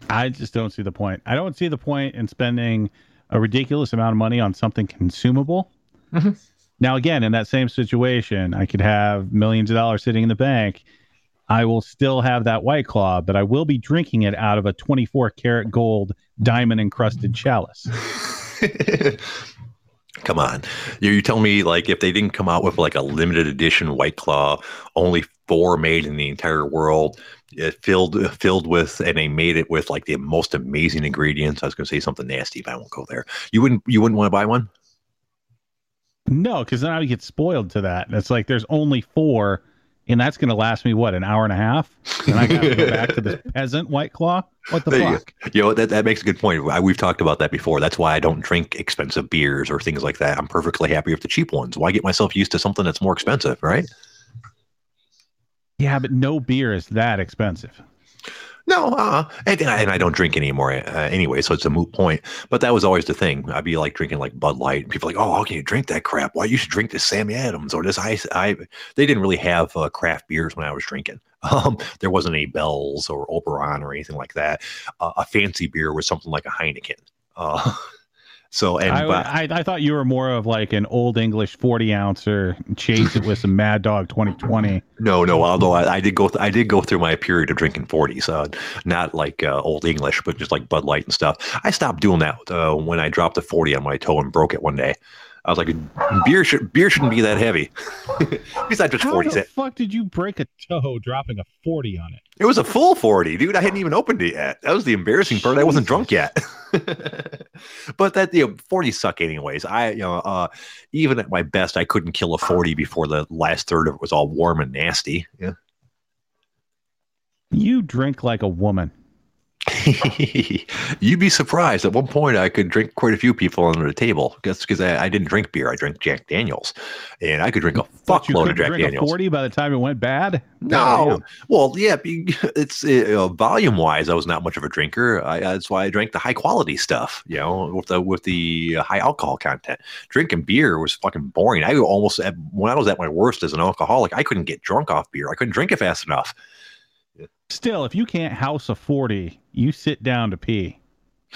Speaker 1: I just don't see the point. I don't see the point in spending a ridiculous amount of money on something consumable. Mm-hmm. Now, again, in that same situation, I could have millions of dollars sitting in the bank. I will still have that white claw, but I will be drinking it out of a 24 karat gold diamond encrusted chalice.
Speaker 2: Come on. You're, you telling me like if they didn't come out with like a limited edition White Claw, only four made in the entire world, it filled eh, filled with, and they made it with like the most amazing ingredients. I was going to say something nasty, but I won't go there. You wouldn't you wouldn't want to buy one?
Speaker 1: No, because then I would get spoiled to that. it's like there's only four and that's going to last me what an hour and a half, and I got to go back to this peasant white claw. What the fuck?
Speaker 2: You know that that makes a good point. we've talked about that before. That's why I don't drink expensive beers or things like that. I'm perfectly happy with the cheap ones. Why get myself used to something that's more expensive, right?
Speaker 1: Yeah, but no beer is that expensive.
Speaker 2: No, uh, and, and, I, and don't drink anymore uh, anyway, so it's a moot point. But that was always the thing. I'd be like drinking like Bud Light. People like, oh, how can you drink that crap? Why you should drink this Sammy Adams or this ice? I they didn't really have uh, craft beers when I was drinking. Um, there wasn't any Bell's or Oberon or anything like that. Uh, a fancy beer was something like a Heineken. So and
Speaker 1: I, I, I, thought you were more of like an old English forty ouncer, chase it with some Mad Dog twenty twenty.
Speaker 2: No, no. Although I, I, did go, th- I did go through my period of drinking forties, uh, not like uh, old English, but just like Bud Light and stuff. I stopped doing that uh, when I dropped a forty on my toe and broke it one day. I was like, beer should beer shouldn't be that heavy. Besides just forty.
Speaker 1: How the fuck did you break a toe dropping a forty on it?
Speaker 2: It was a full forty, dude. I hadn't even opened it yet. That was the embarrassing part. I wasn't drunk yet. but that you know, forty suck anyways. I you know, uh, even at my best, I couldn't kill a forty before the last third of it was all warm and nasty. Yeah.
Speaker 1: You drink like a woman.
Speaker 2: You'd be surprised. At one point, I could drink quite a few people under the table. That's because I, I, didn't drink beer. I drank Jack Daniels, and I could drink a fuckload of Jack Daniels.
Speaker 1: Forty by the time it went bad.
Speaker 2: No, well, yeah, it's uh, volume wise, I was not much of a drinker. I, that's why I drank the high quality stuff. You know, with the with the high alcohol content. Drinking beer was fucking boring. I almost when I was at my worst as an alcoholic, I couldn't get drunk off beer. I couldn't drink it fast enough.
Speaker 1: Still, if you can't house a 40, you sit down to pee.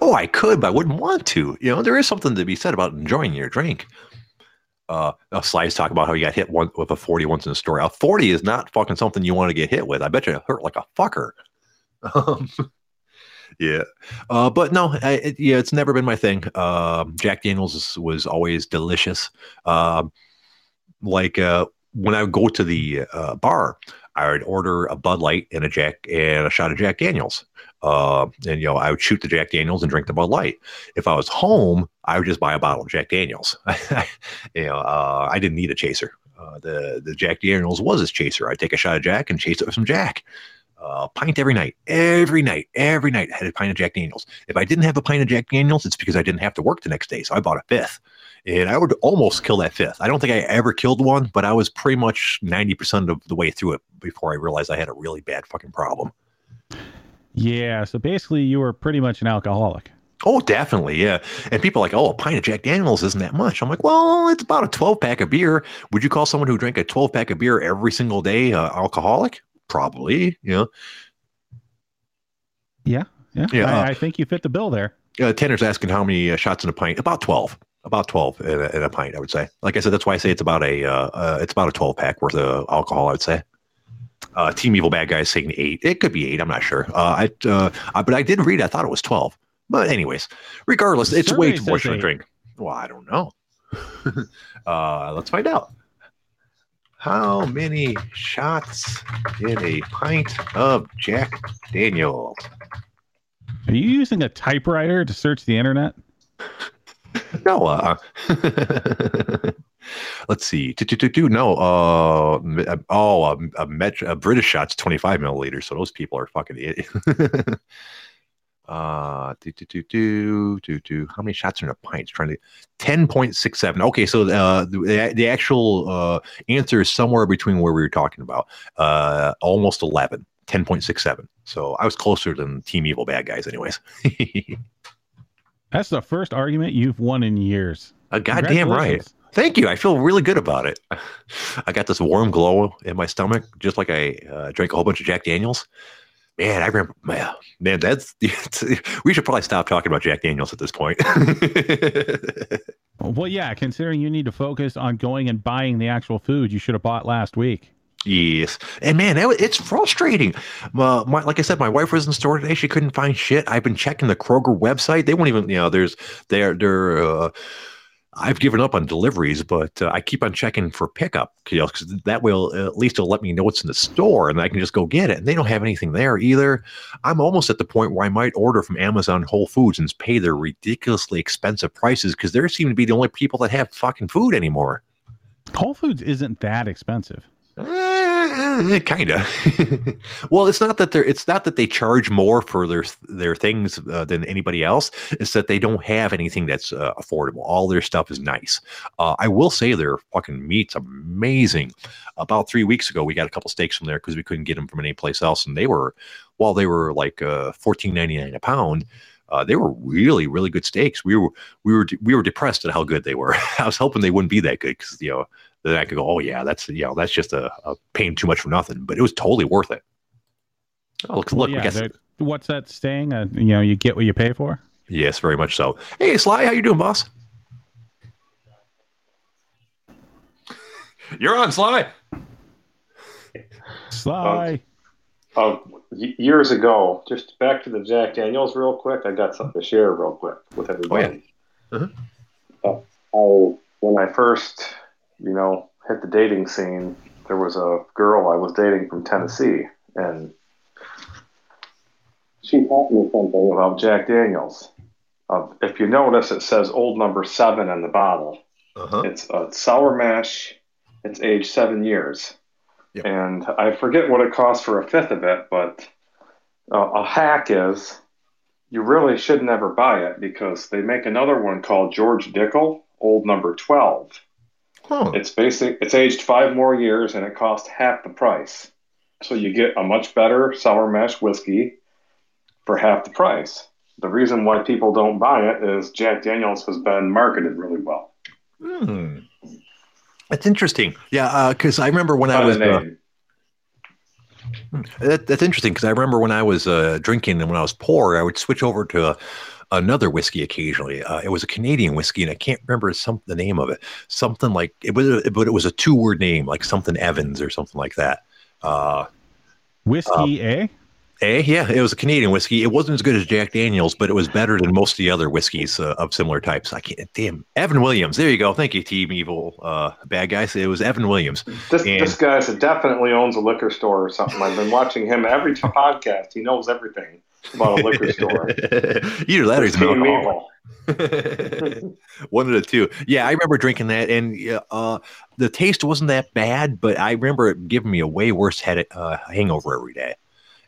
Speaker 2: oh, I could, but I wouldn't want to. You know, there is something to be said about enjoying your drink. Uh, Slides talk about how you got hit one, with a 40 once in a story. A 40 is not fucking something you want to get hit with. I bet you it hurt like a fucker. Um, yeah. Uh, but no, I, it, yeah, it's never been my thing. Uh, Jack Daniels was always delicious. Uh, like when I would go to the uh, bar, I would order a Bud Light and a Jack and a shot of Jack Daniels. Uh, and you know, I would shoot the Jack Daniels and drink the Bud Light. If I was home, I would just buy a bottle of Jack Daniels. you know, uh, I didn't need a chaser. Uh, the the Jack Daniels was his chaser. I'd take a shot of Jack and chase it with some Jack. Uh, pint every night, every night, every night. I had a pint of Jack Daniels. If I didn't have a pint of Jack Daniels, it's because I didn't have to work the next day, so I bought a fifth and I would almost kill that fifth. I don't think I ever killed one, but I was pretty much 90% of the way through it before I realized I had a really bad fucking problem.
Speaker 1: Yeah. So basically, you were pretty much an alcoholic.
Speaker 2: Oh, definitely. Yeah. And people are like, oh, a pint of Jack Daniels isn't that much. I'm like, well, it's about a 12 pack of beer. Would you call someone who drank a 12 pack of beer every single day uh, alcoholic? Probably. Yeah.
Speaker 1: Yeah. Yeah,
Speaker 2: Yeah,
Speaker 1: I,
Speaker 2: uh,
Speaker 1: I think you fit the bill there.
Speaker 2: Uh, Tanner's asking how many uh, shots in a pint. About twelve. About twelve in a, in a pint, I would say. Like I said, that's why I say it's about a uh, uh, it's about a twelve pack worth of alcohol. I would say. Uh, Team Evil Bad Guys saying eight. It could be eight. I'm not sure. Uh, I, uh, I but I did read. I thought it was twelve. But anyways, regardless, it's
Speaker 1: Survey
Speaker 2: way too much to drink. Well, I don't know. uh, let's find out. How many shots in a pint of Jack Daniels?
Speaker 1: Are you using a typewriter to search the internet?
Speaker 2: No, uh, let's see. Do, do, do, do, no, uh, uh, oh, a, a, met- a British shot's 25 milliliters. So those people are fucking idiot. uh, do, do, do, do, do, do. How many shots are in a pint? It's trying to 10.67. Okay. So, uh, the, the actual, uh, answer is somewhere between where we were talking about, uh, almost 11, 10.67. So I was closer than Team Evil Bad Guys, anyways.
Speaker 1: That's the first argument you've won in years.
Speaker 2: A goddamn right. Thank you. I feel really good about it. I got this warm glow in my stomach, just like I uh, drank a whole bunch of Jack Daniels. Man, I remember, man, man that's we should probably stop talking about Jack Daniels at this point.
Speaker 1: Well, yeah, considering you need to focus on going and buying the actual food you should have bought last week.
Speaker 2: yes, and man, that, it's frustrating. My, my, like I said, my wife was in the store today. She couldn't find shit. I've been checking the Kroger website. They won't even, you know, there's they're they're. Uh, I've given up on deliveries, but uh, I keep on checking for pickup, you know, because that will at least it'll let me know what's in the store, and I can just go get it. And they don't have anything there either. I'm almost at the point where I might order from Amazon Whole Foods and pay their ridiculously expensive prices because they seem to be the only people that have fucking food anymore.
Speaker 1: Whole Foods isn't that expensive.
Speaker 2: Uh, kind of. well, it's not that they're. It's not that they charge more for their their things uh, than anybody else. It's that they don't have anything that's uh, affordable. All their stuff is nice. Uh, I will say their fucking meat's amazing. About three weeks ago, we got a couple steaks from there because we couldn't get them from any place else, and they were, while they were like uh, fourteen ninety nine a pound. Uh, they were really, really good steaks. We were, we were, we were depressed at how good they were. I was hoping they wouldn't be that good because you know then I could go, oh yeah, that's you know that's just a, a paying too much for nothing. But it was totally worth it. Oh, look,
Speaker 1: Well,
Speaker 2: look,
Speaker 1: yeah,
Speaker 2: got
Speaker 1: they're- what's that saying? Uh, you know, you get what you pay for.
Speaker 2: yes, very much so. Hey, Sly, how you doing, boss? You're on, Sly.
Speaker 1: Sly.
Speaker 3: Uh, y- years ago, just back to the Jack Daniels real quick. I got something to share real quick with everybody. Oh, yeah.
Speaker 2: Uh-huh.
Speaker 3: Uh, I, when I first, you know, hit the dating scene, there was a girl I was dating from Tennessee, and she taught me something about Jack Daniels. Uh, if you notice, it says old number seven in the bottle.
Speaker 2: Uh-huh.
Speaker 3: It's a sour mash. It's aged seven years.
Speaker 2: Yep.
Speaker 3: And I forget what it costs for a fifth of it, but uh, a hack is you really should never buy it because they make another one called George Dickel, old number 12.
Speaker 2: Huh.
Speaker 3: It's basic, it's aged five more years and it costs half the price. So you get a much better sour mash whiskey for half the price. The reason why people don't buy it is Jack Daniels has been marketed really well.
Speaker 2: Hmm. That's interesting. Yeah, because I remember when I was uh. That, that's interesting because I remember when I was uh, drinking and when I was poor, I would switch over to uh, another whiskey occasionally. Uh, it was a Canadian whiskey, and I can't remember some the name of it. Something like it was, but it was a two word name, like something Evans or something like that. Uh,
Speaker 1: Whiskey, eh?
Speaker 2: eh, yeah, it was a Canadian whiskey. It wasn't as good as Jack Daniels, but it was better than most of the other whiskeys uh, of similar types. I can't, damn, Evan Williams. There you go. Thank you, Team Evil uh, Bad Guys. It was Evan Williams.
Speaker 3: This,
Speaker 2: and-
Speaker 3: this guy definitely owns a liquor store or something. I've been watching him every t- podcast. He knows everything about a liquor store.
Speaker 2: Either that or he's an alcoholic. One of the two. Yeah, I remember drinking that, and yeah, uh, the taste wasn't that bad, but I remember it giving me a way worse head uh, hangover every day,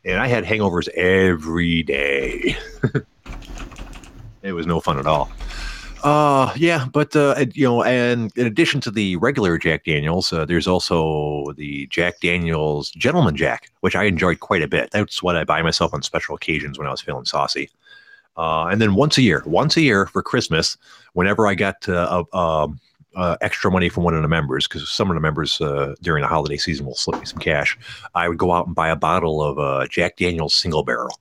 Speaker 2: and I had hangovers every day. it was no fun at all. Uh, yeah, but uh, you know, and in addition to the regular Jack Daniels, uh, there's also the Jack Daniels Gentleman Jack, which I enjoyed quite a bit. That's what I buy myself on special occasions when I was feeling saucy. Uh, and then once a year, once a year for Christmas, whenever I got uh, uh, uh, extra money from one of the members, because some of the members uh, during the holiday season will slip me some cash, I would go out and buy a bottle of uh, Jack Daniel's single barrel.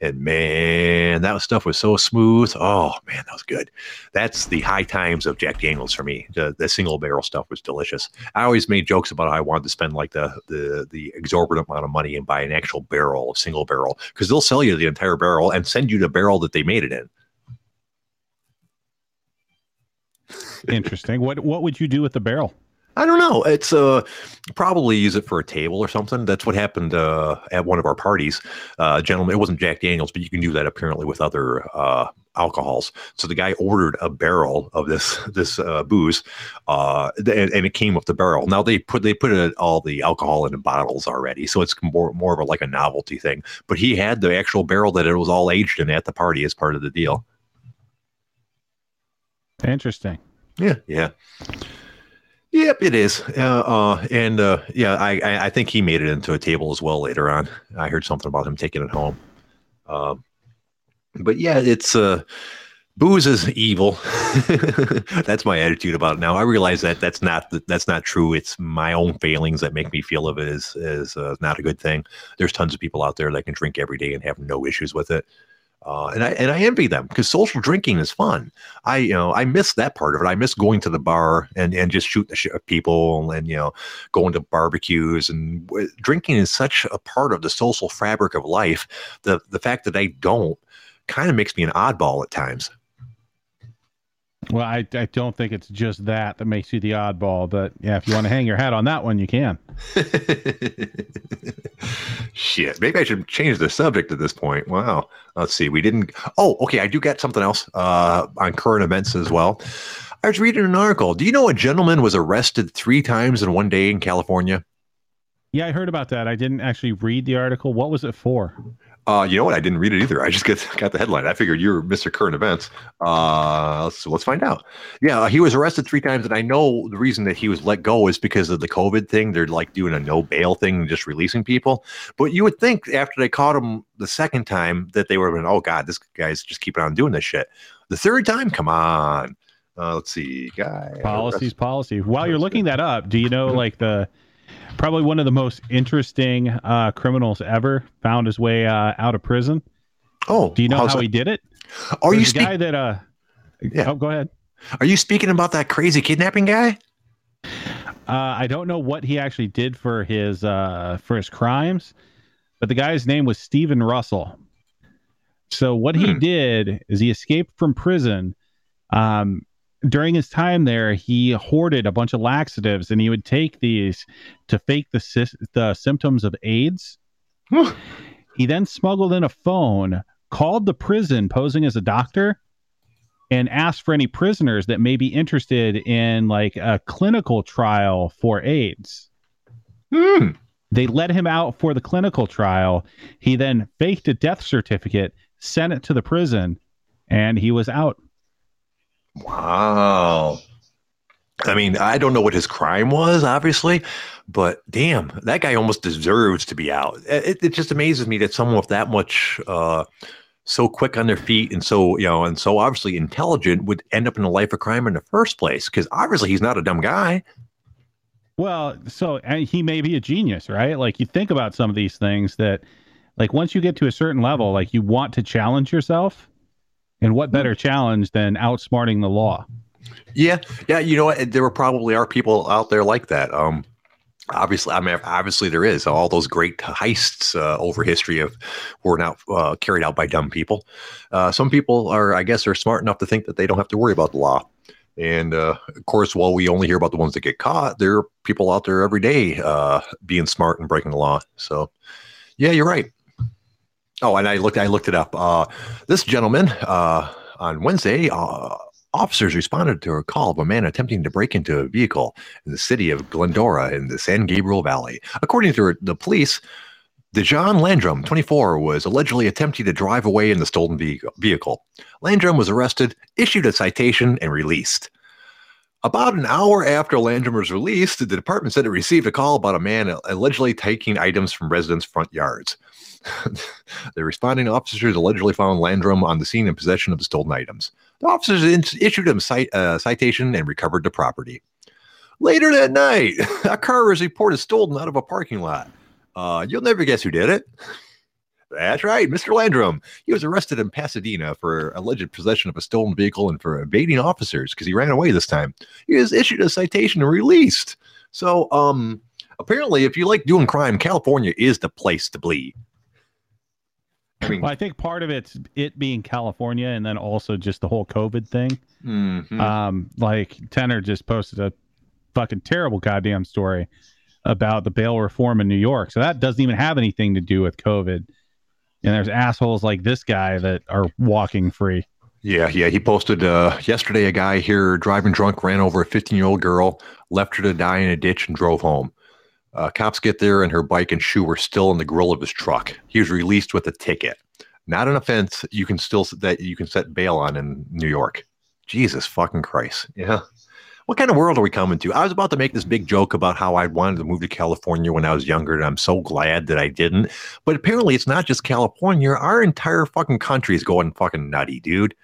Speaker 2: And man, that stuff was so smooth. Oh man, that was good. That's the high times of Jack Daniels for me. The, the single barrel stuff was delicious. I always made jokes about how I wanted to spend like the the the exorbitant amount of money and buy an actual barrel, single barrel, because they'll sell you the entire barrel and send you the barrel that they made it in.
Speaker 1: Interesting. What what would you do with the barrel?
Speaker 2: I don't know. It's uh probably use it for a table or something. That's what happened uh, at one of our parties. Uh, gentlemen, it wasn't Jack Daniels, but you can do that apparently with other uh, alcohols. So the guy ordered a barrel of this this uh, booze, uh, and, and, it came with the barrel. Now they put they put it, all the alcohol in bottles already, so it's more more of a, like a novelty thing. But he had the actual barrel that it was all aged in at the party as part of the deal.
Speaker 1: Interesting.
Speaker 2: Yeah, yeah. Yep, it is. Uh, uh, and uh, yeah, I, I think he made it into a table as well later on. I heard something about him taking it home. Um, but yeah, it's uh, booze is evil. that's my attitude about it now. I realize that that's not that's not true. It's my own failings that make me feel of it as is uh, not a good thing. There's tons of people out there that can drink every day and have no issues with it. Uh, and I and I envy them because social drinking is fun. I you know I miss that part of it. I miss going to the bar and and just shooting the shit people and you know going to barbecues and w- drinking is such a part of the social fabric of life. The the fact that I don't kind of makes me an oddball at times.
Speaker 1: Well, I, I don't think it's just that that makes you the oddball, but yeah, if you want to hang your hat on that one, you can.
Speaker 2: Shit, maybe I should change the subject at this point. Wow. Let's see. We didn't. Oh, okay. I do get something else uh, on current events as well. I was reading an article. Do you know a gentleman was arrested three times in one day in California?
Speaker 1: Yeah, I heard about that. I didn't actually read the article. What was it for?
Speaker 2: Uh, you know what? I didn't read it either. I just get, got the headline. I figured you were Mr. Current Events. Uh, so let's find out. Yeah, he was arrested three times, and I know the reason that he was let go is because of the COVID thing. They're like doing a no bail thing and just releasing people. But you would think after they caught him the second time that they would have been, oh God, this guy's just keeping on doing this shit. The third time, come on. Uh, let's see, guy.
Speaker 1: Policies, policy. While you're looking that up, do you know like the probably one of the most interesting uh, criminals ever found his way uh, out of prison.
Speaker 2: Oh,
Speaker 1: do you know how that? he did it?
Speaker 2: Are
Speaker 1: There's
Speaker 2: you
Speaker 1: speak- guy that? Uh, yeah. Oh, go ahead.
Speaker 2: Are you speaking about that crazy kidnapping guy?
Speaker 1: Uh, I don't know what he actually did for his uh, for his crimes, but the guy's name was Steven Russell. So what he hmm. did is he escaped from prison. Um, during his time there, he hoarded a bunch of laxatives, and he would take these to fake the the symptoms of AIDS. he then smuggled in a phone, called the prison posing as a doctor, and asked for any prisoners that may be interested in like a clinical trial for AIDS.
Speaker 2: Hmm.
Speaker 1: They let him out for the clinical trial. He then faked a death certificate, sent it to the prison, and he was out.
Speaker 2: Wow. I mean, I don't know what his crime was, obviously, but damn, that guy almost deserves to be out. It, it just amazes me that someone with that much, uh, so quick on their feet and so, you know, and so obviously intelligent would end up in a life of crime in the first place. Cause obviously he's not a dumb guy.
Speaker 1: Well, so and he may be a genius, right? Like you think about some of these things that, like, once you get to a certain level, like you want to challenge yourself and what better challenge than outsmarting the law?
Speaker 2: Yeah, yeah. You know what? There probably are people out there like that. Um, obviously, I mean, obviously there is all those great heists uh, over history of were now uh, carried out by dumb people. Uh, some people are, I guess, are smart enough to think that they don't have to worry about the law. And uh, of course, while we only hear about the ones that get caught, there are people out there every day uh, being smart and breaking the law. So, yeah, you're right. Oh, and I looked. I looked it up. Uh, this gentleman uh, on Wednesday, uh, officers responded to a call of a man attempting to break into a vehicle in the city of Glendora in the San Gabriel Valley. According to the police, Dejon Landrum, 24, was allegedly attempting to drive away in the stolen vehicle. Landrum was arrested, issued a citation, and released. About an hour after Landrum was released, the department said it received a call about a man allegedly taking items from residents' front yards. the responding officers allegedly found Landrum on the scene in possession of the stolen items. The officers in- issued him a uh, citation and recovered the property. Later that night, a car was reported stolen out of a parking lot. Uh, you'll never guess who did it. That's right, Mr. Landrum. He was arrested in Pasadena for alleged possession of a stolen vehicle and for evading officers because he ran away this time. He was issued a citation and released. So, um, apparently, if you like doing crime, California is the place to be.
Speaker 1: I mean, well, I think part of it's it being California, and then also just the whole COVID thing. Mm-hmm. Um, like Tanner just posted a fucking terrible goddamn story about the bail reform in New York. So that doesn't even have anything to do with COVID. And there's assholes like this guy that are walking free.
Speaker 2: Yeah, yeah. He posted uh, yesterday a guy here driving drunk ran over a 15 year old girl, left her to die in a ditch, and drove home. Uh, cops get there, and her bike and shoe were still in the grill of his truck. He was released with a ticket, not an offense. You can still that you can set bail on in New York. Jesus fucking Christ! Yeah. What kind of world are we coming to? I was about to make this big joke about how I wanted to move to California when I was younger, and I'm so glad that I didn't. But apparently, it's not just California. Our entire fucking country is going fucking nutty, dude.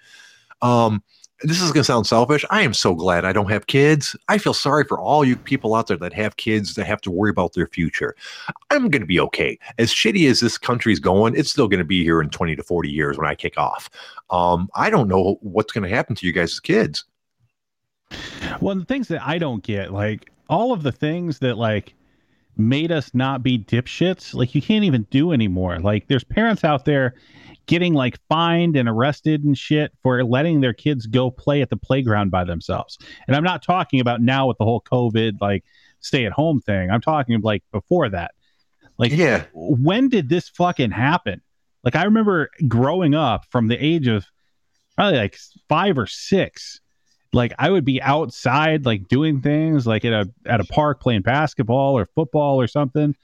Speaker 2: Um, this is going to sound selfish. I am so glad I don't have kids. I feel sorry for all you people out there that have kids that have to worry about their future. I'm going to be okay. As shitty as this country's going, it's still going to be here in 20 to 40 years when I kick off. Um, I don't know what's going to happen to you guys as kids.
Speaker 1: Well, the things that I don't get, like all of the things that like made us not be dipshits, like you can't even do anymore. Like there's parents out there getting like fined and arrested and shit for letting their kids go play at the playground by themselves. And I'm not talking about now with the whole COVID like stay at home thing. I'm talking like before that. Like yeah. when did this fucking happen? Like I remember growing up from the age of probably like 5 or 6 like I would be outside like doing things like at a at a park playing basketball or football or something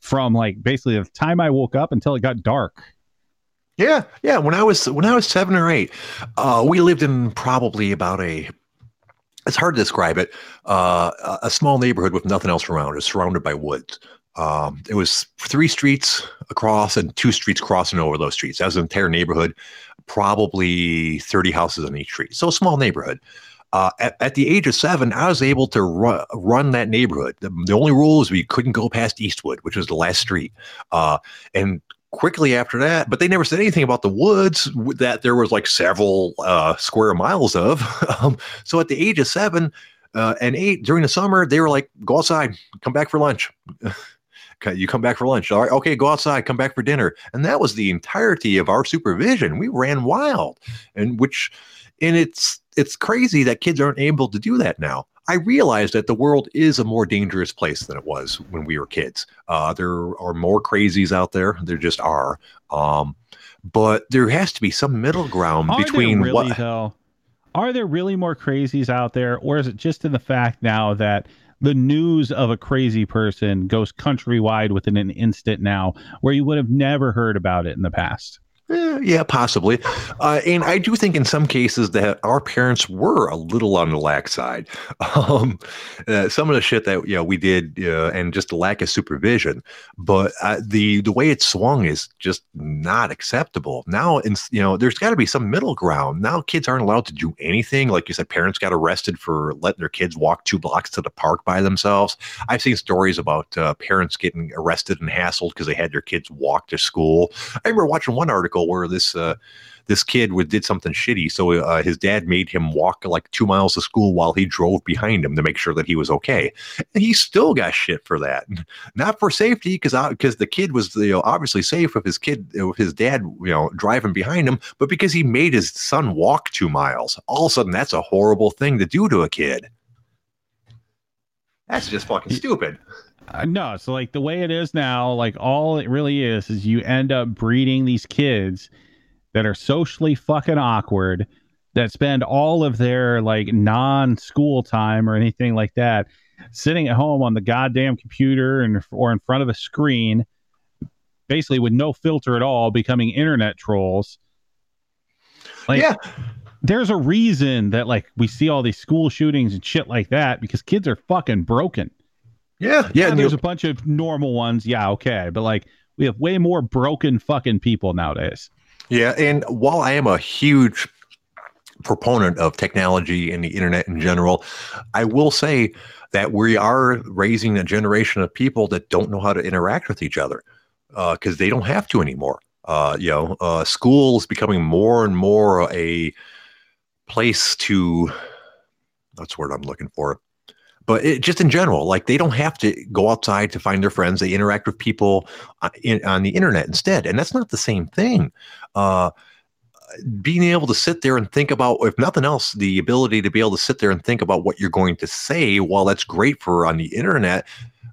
Speaker 1: from like basically the time I woke up until it got dark.
Speaker 2: Yeah, yeah. When I was when I was seven or eight, uh, we lived in probably about a. It's hard to describe it. Uh, a small neighborhood with nothing else around. It's surrounded by woods. Um, it was three streets across and two streets crossing over those streets. That was an entire neighborhood, probably thirty houses on each street. So a small neighborhood. Uh, at, at, the age of seven, I was able to ru- run that neighborhood. The, the, only rule was we couldn't go past Eastwood, which was the last street. Uh, and quickly after that, but they never said anything about the woods that there was like several uh, square miles of. um, so at the age of seven uh, and eight during the summer, they were like, go outside, come back for lunch. you come back for lunch. All right, okay, go outside, come back for dinner. And that was the entirety of our supervision. We ran wild, and which, and it's it's crazy that kids aren't able to do that now. I realize that the world is a more dangerous place than it was when we were kids. Uh, there are more crazies out there. There just are. Um, but there has to be some middle ground
Speaker 1: are
Speaker 2: between
Speaker 1: really, what. Though? Are there really more crazies out there, or is it just in the fact now that the news of a crazy person goes countrywide within an instant now, where you would have never heard about it in the past?
Speaker 2: Eh, yeah, possibly. Uh, and I do think in some cases that our parents were a little on the lax side. Um, uh, some of the shit that you know we did, uh, and just the lack of supervision. But uh, the the way it swung is just not acceptable. Now, in, you know, there's got to be some middle ground. Now, kids aren't allowed to do anything. Like you said, parents got arrested for letting their kids walk two blocks to the park by themselves. I've seen stories about uh, parents getting arrested and hassled because they had their kids walk to school. I remember watching one article article where this uh, this kid did something shitty, so uh, his dad made him walk like two miles to school while he drove behind him to make sure that he was okay. And he still got shit for that, not for safety because because uh, the kid was you know obviously safe with his kid with his dad you know driving behind him, but because he made his son walk two miles, all of a sudden that's a horrible thing to do to a kid. That's just fucking stupid.
Speaker 1: Uh, no, so like the way it is now, like all it really is is you end up breeding these kids that are socially fucking awkward that spend all of their like non-school time or anything like that sitting at home on the goddamn computer and or in front of a screen basically with no filter at all becoming internet trolls like yeah there's a reason that like we see all these school shootings and shit like that because kids are fucking broken
Speaker 2: yeah,
Speaker 1: yeah. there's a bunch of normal ones. Yeah, okay, but like we have way more broken fucking people nowadays.
Speaker 2: Yeah, and while I am a huge proponent of technology and the internet in general, I will say that we are raising a generation of people that don't know how to interact with each other because uh, they don't have to anymore. Uh, you know, uh, school is becoming more and more a place to. That's what I'm looking for. But it, just in general, like they don't have to go outside to find their friends. They interact with people on, in, on the internet instead, and that's not the same thing. Uh, being able to sit there and think about, if nothing else, the ability to be able to sit there and think about what you're going to say, while that's great for on the internet,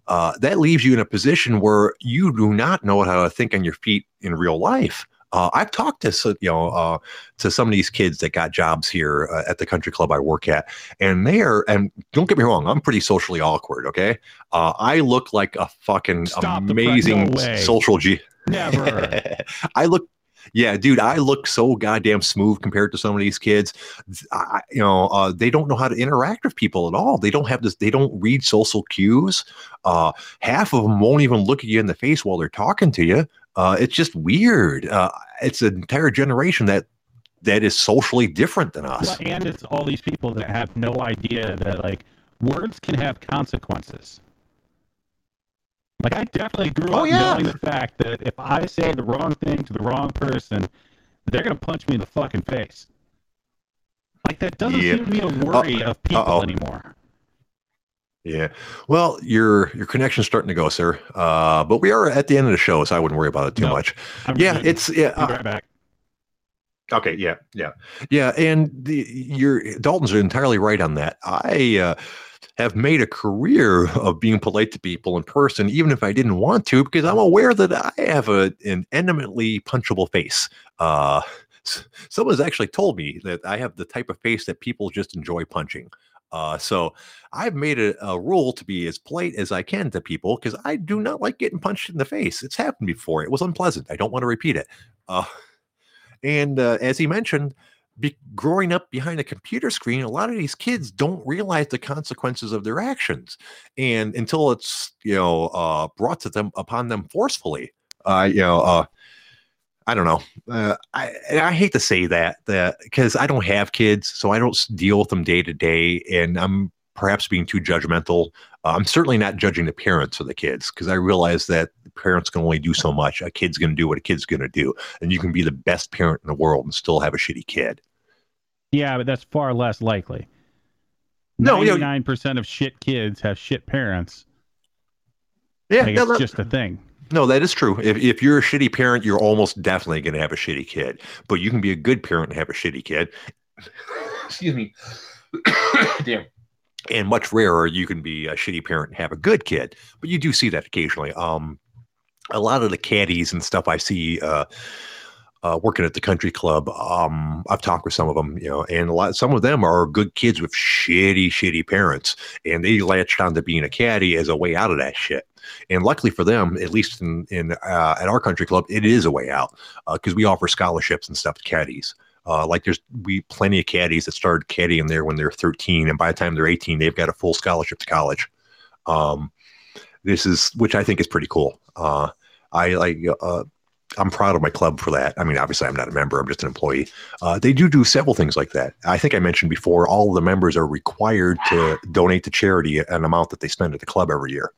Speaker 2: uh, that leaves you in a position where you do not know how to think on your feet in real life. Uh, I've talked to you know uh, to some of these kids that got jobs here uh, at the country club I work at, and they are and don't get me wrong, I'm pretty socially awkward. Okay, uh, I look like a fucking
Speaker 1: Stop
Speaker 2: amazing
Speaker 1: no
Speaker 2: social G.
Speaker 1: Never.
Speaker 2: I look yeah, dude, I look so goddamn smooth compared to some of these kids. I, you know, uh, they don't know how to interact with people at all. They don't have this. They don't read social cues. Uh, half of them won't even look at you in the face while they're talking to you. Uh, it's just weird. Uh, it's an entire generation that that is socially different than us.
Speaker 1: Well, and it's all these people that have no idea that like words can have consequences. Like I definitely grew
Speaker 2: Oh,
Speaker 1: up
Speaker 2: yeah.
Speaker 1: knowing the fact that if I say the wrong thing to the wrong person, they're gonna punch me in the fucking face. Like that doesn't
Speaker 2: Yeah.
Speaker 1: seem to be a worry of people
Speaker 2: uh-oh.
Speaker 1: anymore.
Speaker 2: Yeah. Well, your your connection's starting to go, sir. Uh, but we are at the end of the show, so I wouldn't worry about it too
Speaker 1: No.
Speaker 2: much.
Speaker 1: I'm
Speaker 2: Yeah,
Speaker 1: good.
Speaker 2: it's yeah. Uh,
Speaker 1: right back.
Speaker 2: Okay, yeah, yeah, yeah, and the your Dalton's are entirely right on that. I uh, have made a career of being polite to people in person, even if I didn't want to, because I'm aware that I have a an eminently punchable face. Uh, someone's actually told me that I have the type of face that people just enjoy punching. Uh, so I've made a, a rule to be as polite as I can to people because I do not like getting punched in the face. It's happened before. It was unpleasant. I don't want to repeat it. Uh, and uh, as he mentioned, be, growing up behind a computer screen, a lot of these kids don't realize the consequences of their actions, and until it's you know uh, brought to them upon them forcefully, uh, you know, uh, I don't know. Uh, I I hate to say that that because I don't have kids, so I don't deal with them day to day, and I'm perhaps being too judgmental. Uh, I'm certainly not judging the parents of the kids because I realize that parents can only do so much. A kid's going to do what a kid's going to do, and you can be the best parent in the world and still have a shitty kid.
Speaker 1: Yeah, but that's far less likely.
Speaker 2: No, you know-
Speaker 1: ninety-nine percent of shit kids have shit parents.
Speaker 2: Yeah,
Speaker 1: Like
Speaker 2: no,
Speaker 1: it's
Speaker 2: that-
Speaker 1: just a thing.
Speaker 2: No, that is true. If if you're a shitty parent, you're almost definitely going to have a shitty kid. But you can be a good parent and have a shitty kid. Excuse me. Damn. And much rarer, you can be a shitty parent and have a good kid. But you do see that occasionally. Um, a lot of the caddies and stuff I see uh, uh, working at the country club. Um, I've talked with some of them, you know, and a lot. Some of them are good kids with shitty, shitty parents, and they latched on to being a caddy as a way out of that shit. And luckily for them, at least in in uh, at our country club, it is a way out because we offer scholarships and stuff to caddies. Uh, like there's we plenty of caddies that started caddying there when they're 13, and by the time they're 18, they've got a full scholarship to college. Um, this is which I think is pretty cool. Uh, I like. Uh, I'm proud of my club for that. I mean, obviously, I'm not a member; I'm just an employee. Uh, they do do several things like that. I think I mentioned before. All the members are required to donate to charity an amount that they spend at the club every year.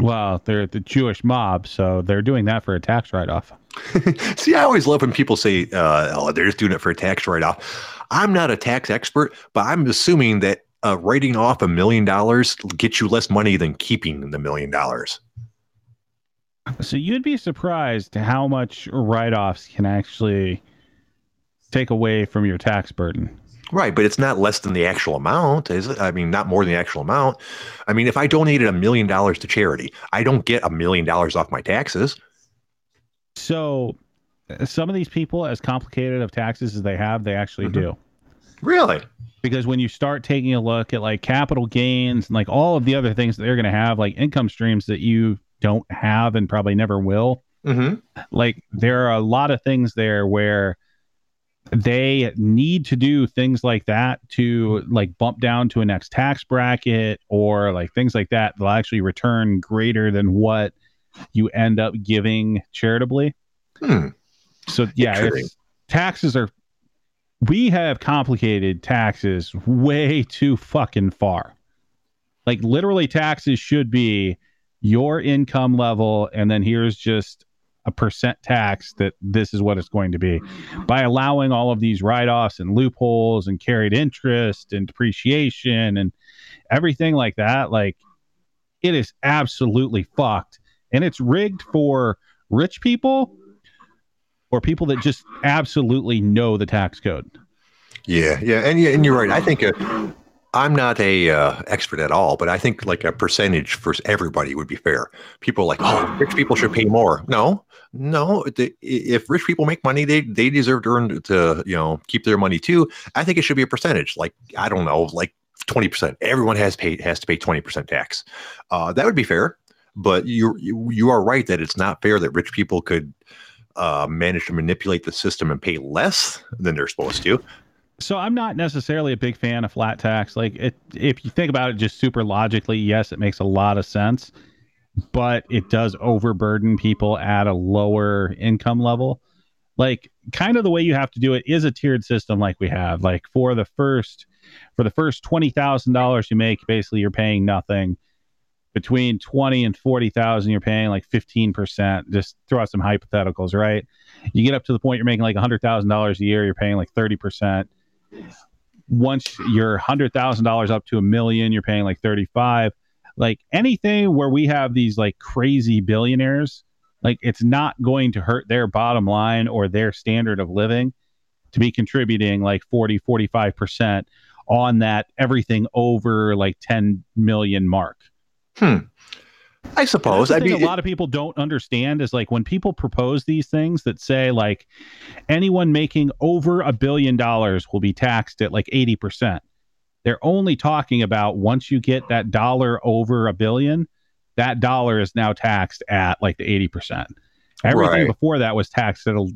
Speaker 1: Well, they're the Jewish mob, so they're doing that for a tax write-off.
Speaker 2: See, I always love when people say, uh, "Oh, they're just doing it for a tax write-off." I'm not a tax expert, but I'm assuming that uh, writing off a million dollars gets you less money than keeping the million dollars.
Speaker 1: So you'd be surprised how much write-offs can actually take away from your tax burden.
Speaker 2: Right, but it's not less than the actual amount, is it? I mean, not more than the actual amount. I mean, if I donated a million dollars to charity, I don't get a million dollars off my taxes.
Speaker 1: So uh, some of these people, as complicated of taxes as they have, they actually
Speaker 2: Mhm.
Speaker 1: do.
Speaker 2: Really?
Speaker 1: Because when you start taking a look at like capital gains and like all of the other things that they're going to have, like income streams that you don't have and probably never will,
Speaker 2: Mm-hmm.
Speaker 1: like there are a lot of things there where they need to do things like that to like bump down to a next tax bracket or like things like that they'll actually return greater than what you end up giving charitably
Speaker 2: Hmm.
Speaker 1: so yeah taxes are we have complicated taxes way too fucking far like literally taxes should be your income level and then here's just a percent tax that this is what it's going to be. By allowing all of these write offs and loopholes and carried interest and depreciation and everything like that, like it is absolutely fucked. And it's rigged for rich people or people that just absolutely know the tax code.
Speaker 2: Yeah, yeah, and yeah, and you're right. I think uh, I'm not a uh, expert at all, but I think like a percentage for everybody would be fair. People like, oh, rich people should pay more. No, no. The, if rich people make money, they they deserve to earn to you know keep their money too. I think it should be a percentage. Like I don't know, like twenty percent. Everyone has paid has to pay twenty percent tax. Uh, that would be fair. But you you are right that it's not fair that rich people could uh, manage to manipulate the system and pay less than they're supposed to.
Speaker 1: So I'm not necessarily a big fan of flat tax. Like, it, if you think about it just super logically, yes, it makes a lot of sense, but it does overburden people at a lower income level. Like, kind of the way you have to do it is a tiered system, like we have. Like for the first, for the first twenty thousand dollars you make, basically you're paying nothing. Between twenty and forty thousand, you're paying like fifteen percent. Just throw out some hypotheticals, right? You get up to the point you're making like hundred thousand dollars a year, you're paying like thirty percent once you're hundred thousand dollars up to a million, you're paying like thirty five. Like anything where we have these like crazy billionaires, like it's not going to hurt their bottom line or their standard of living to be contributing like 40, 45 percent on that everything over like 10 million mark.
Speaker 2: Hmm. I suppose. I mean,
Speaker 1: a lot of people don't understand is like when people propose these things that say like anyone making over a billion dollars will be taxed at like 80%. They're only talking about once you get that dollar over a billion, that dollar is now taxed at like the 80%. Everything right. before that was taxed at a,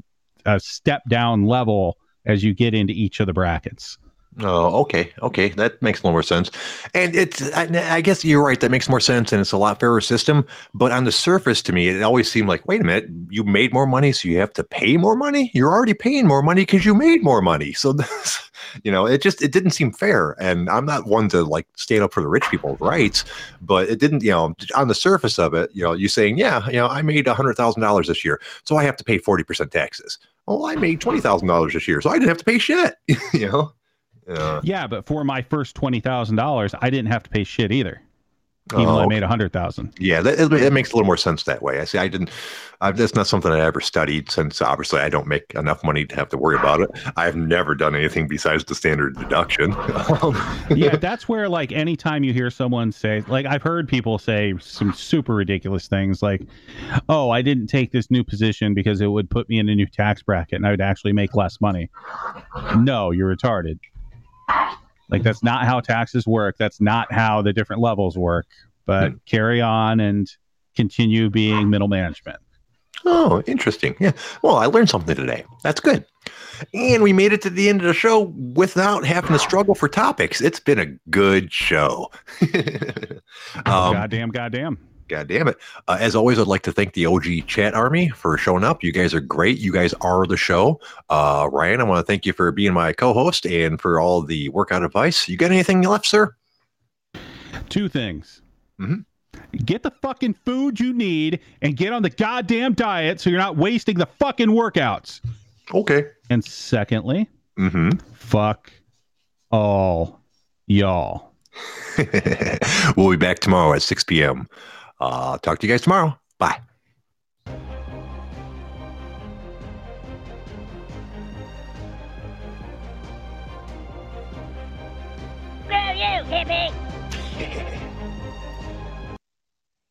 Speaker 1: a step down level as you get into each of the brackets.
Speaker 2: Oh, okay, okay, that makes a little more sense. And it's, I, I, guess you're right. That makes more sense, and it's a lot fairer system. But on the surface, to me, it always seemed like, wait a minute, you made more money, so you have to pay more money. You're already paying more money because you made more money. So, this, you know, it just it didn't seem fair. And I'm not one to like stand up for the rich people's rights, but it didn't, you know, on the surface of it, you know, you saying, yeah, you know, I made a hundred thousand dollars this year, so I have to pay forty percent taxes. Well, I made twenty thousand dollars this year, so I didn't have to pay shit. you know.
Speaker 1: Yeah. Yeah, but for my first twenty thousand dollars, I didn't have to pay shit either. Even oh, though I oh, made a hundred thousand.
Speaker 2: Yeah, that, it, makes a little more sense that way. I see. I didn't. I, that's not something I ever studied since obviously I don't make enough money to have to worry about it. I've never done anything besides the standard deduction.
Speaker 1: yeah, that's where like anytime you hear someone say, like I've heard people say some super ridiculous things like, "Oh, I didn't take this new position because it would put me in a new tax bracket and I would actually make less money." No, you're retarded. Like that's not how taxes work. That's not how the different levels work. But hmm. carry on and continue being middle management.
Speaker 2: Oh, interesting. Yeah. Well, I learned something today. That's good. And we made it to the end of the show without having to struggle for topics. It's been a good show.
Speaker 1: um, goddamn, goddamn.
Speaker 2: God damn it. Uh, as always, I'd like to thank the OG chat army for showing up. You guys are great. You guys are the show. Uh, Ryan, I want to thank you for being my co host and for all the workout advice. You got anything left, sir?
Speaker 1: Two things. Mm-hmm. Get the fucking food you need and get on the goddamn diet so you're not wasting the fucking workouts.
Speaker 2: Okay.
Speaker 1: And secondly,
Speaker 2: mm-hmm.
Speaker 1: fuck all y'all.
Speaker 2: we'll be back tomorrow at 6 p.m. Uh, talk to you guys tomorrow. Bye.
Speaker 4: Screw you, hippie!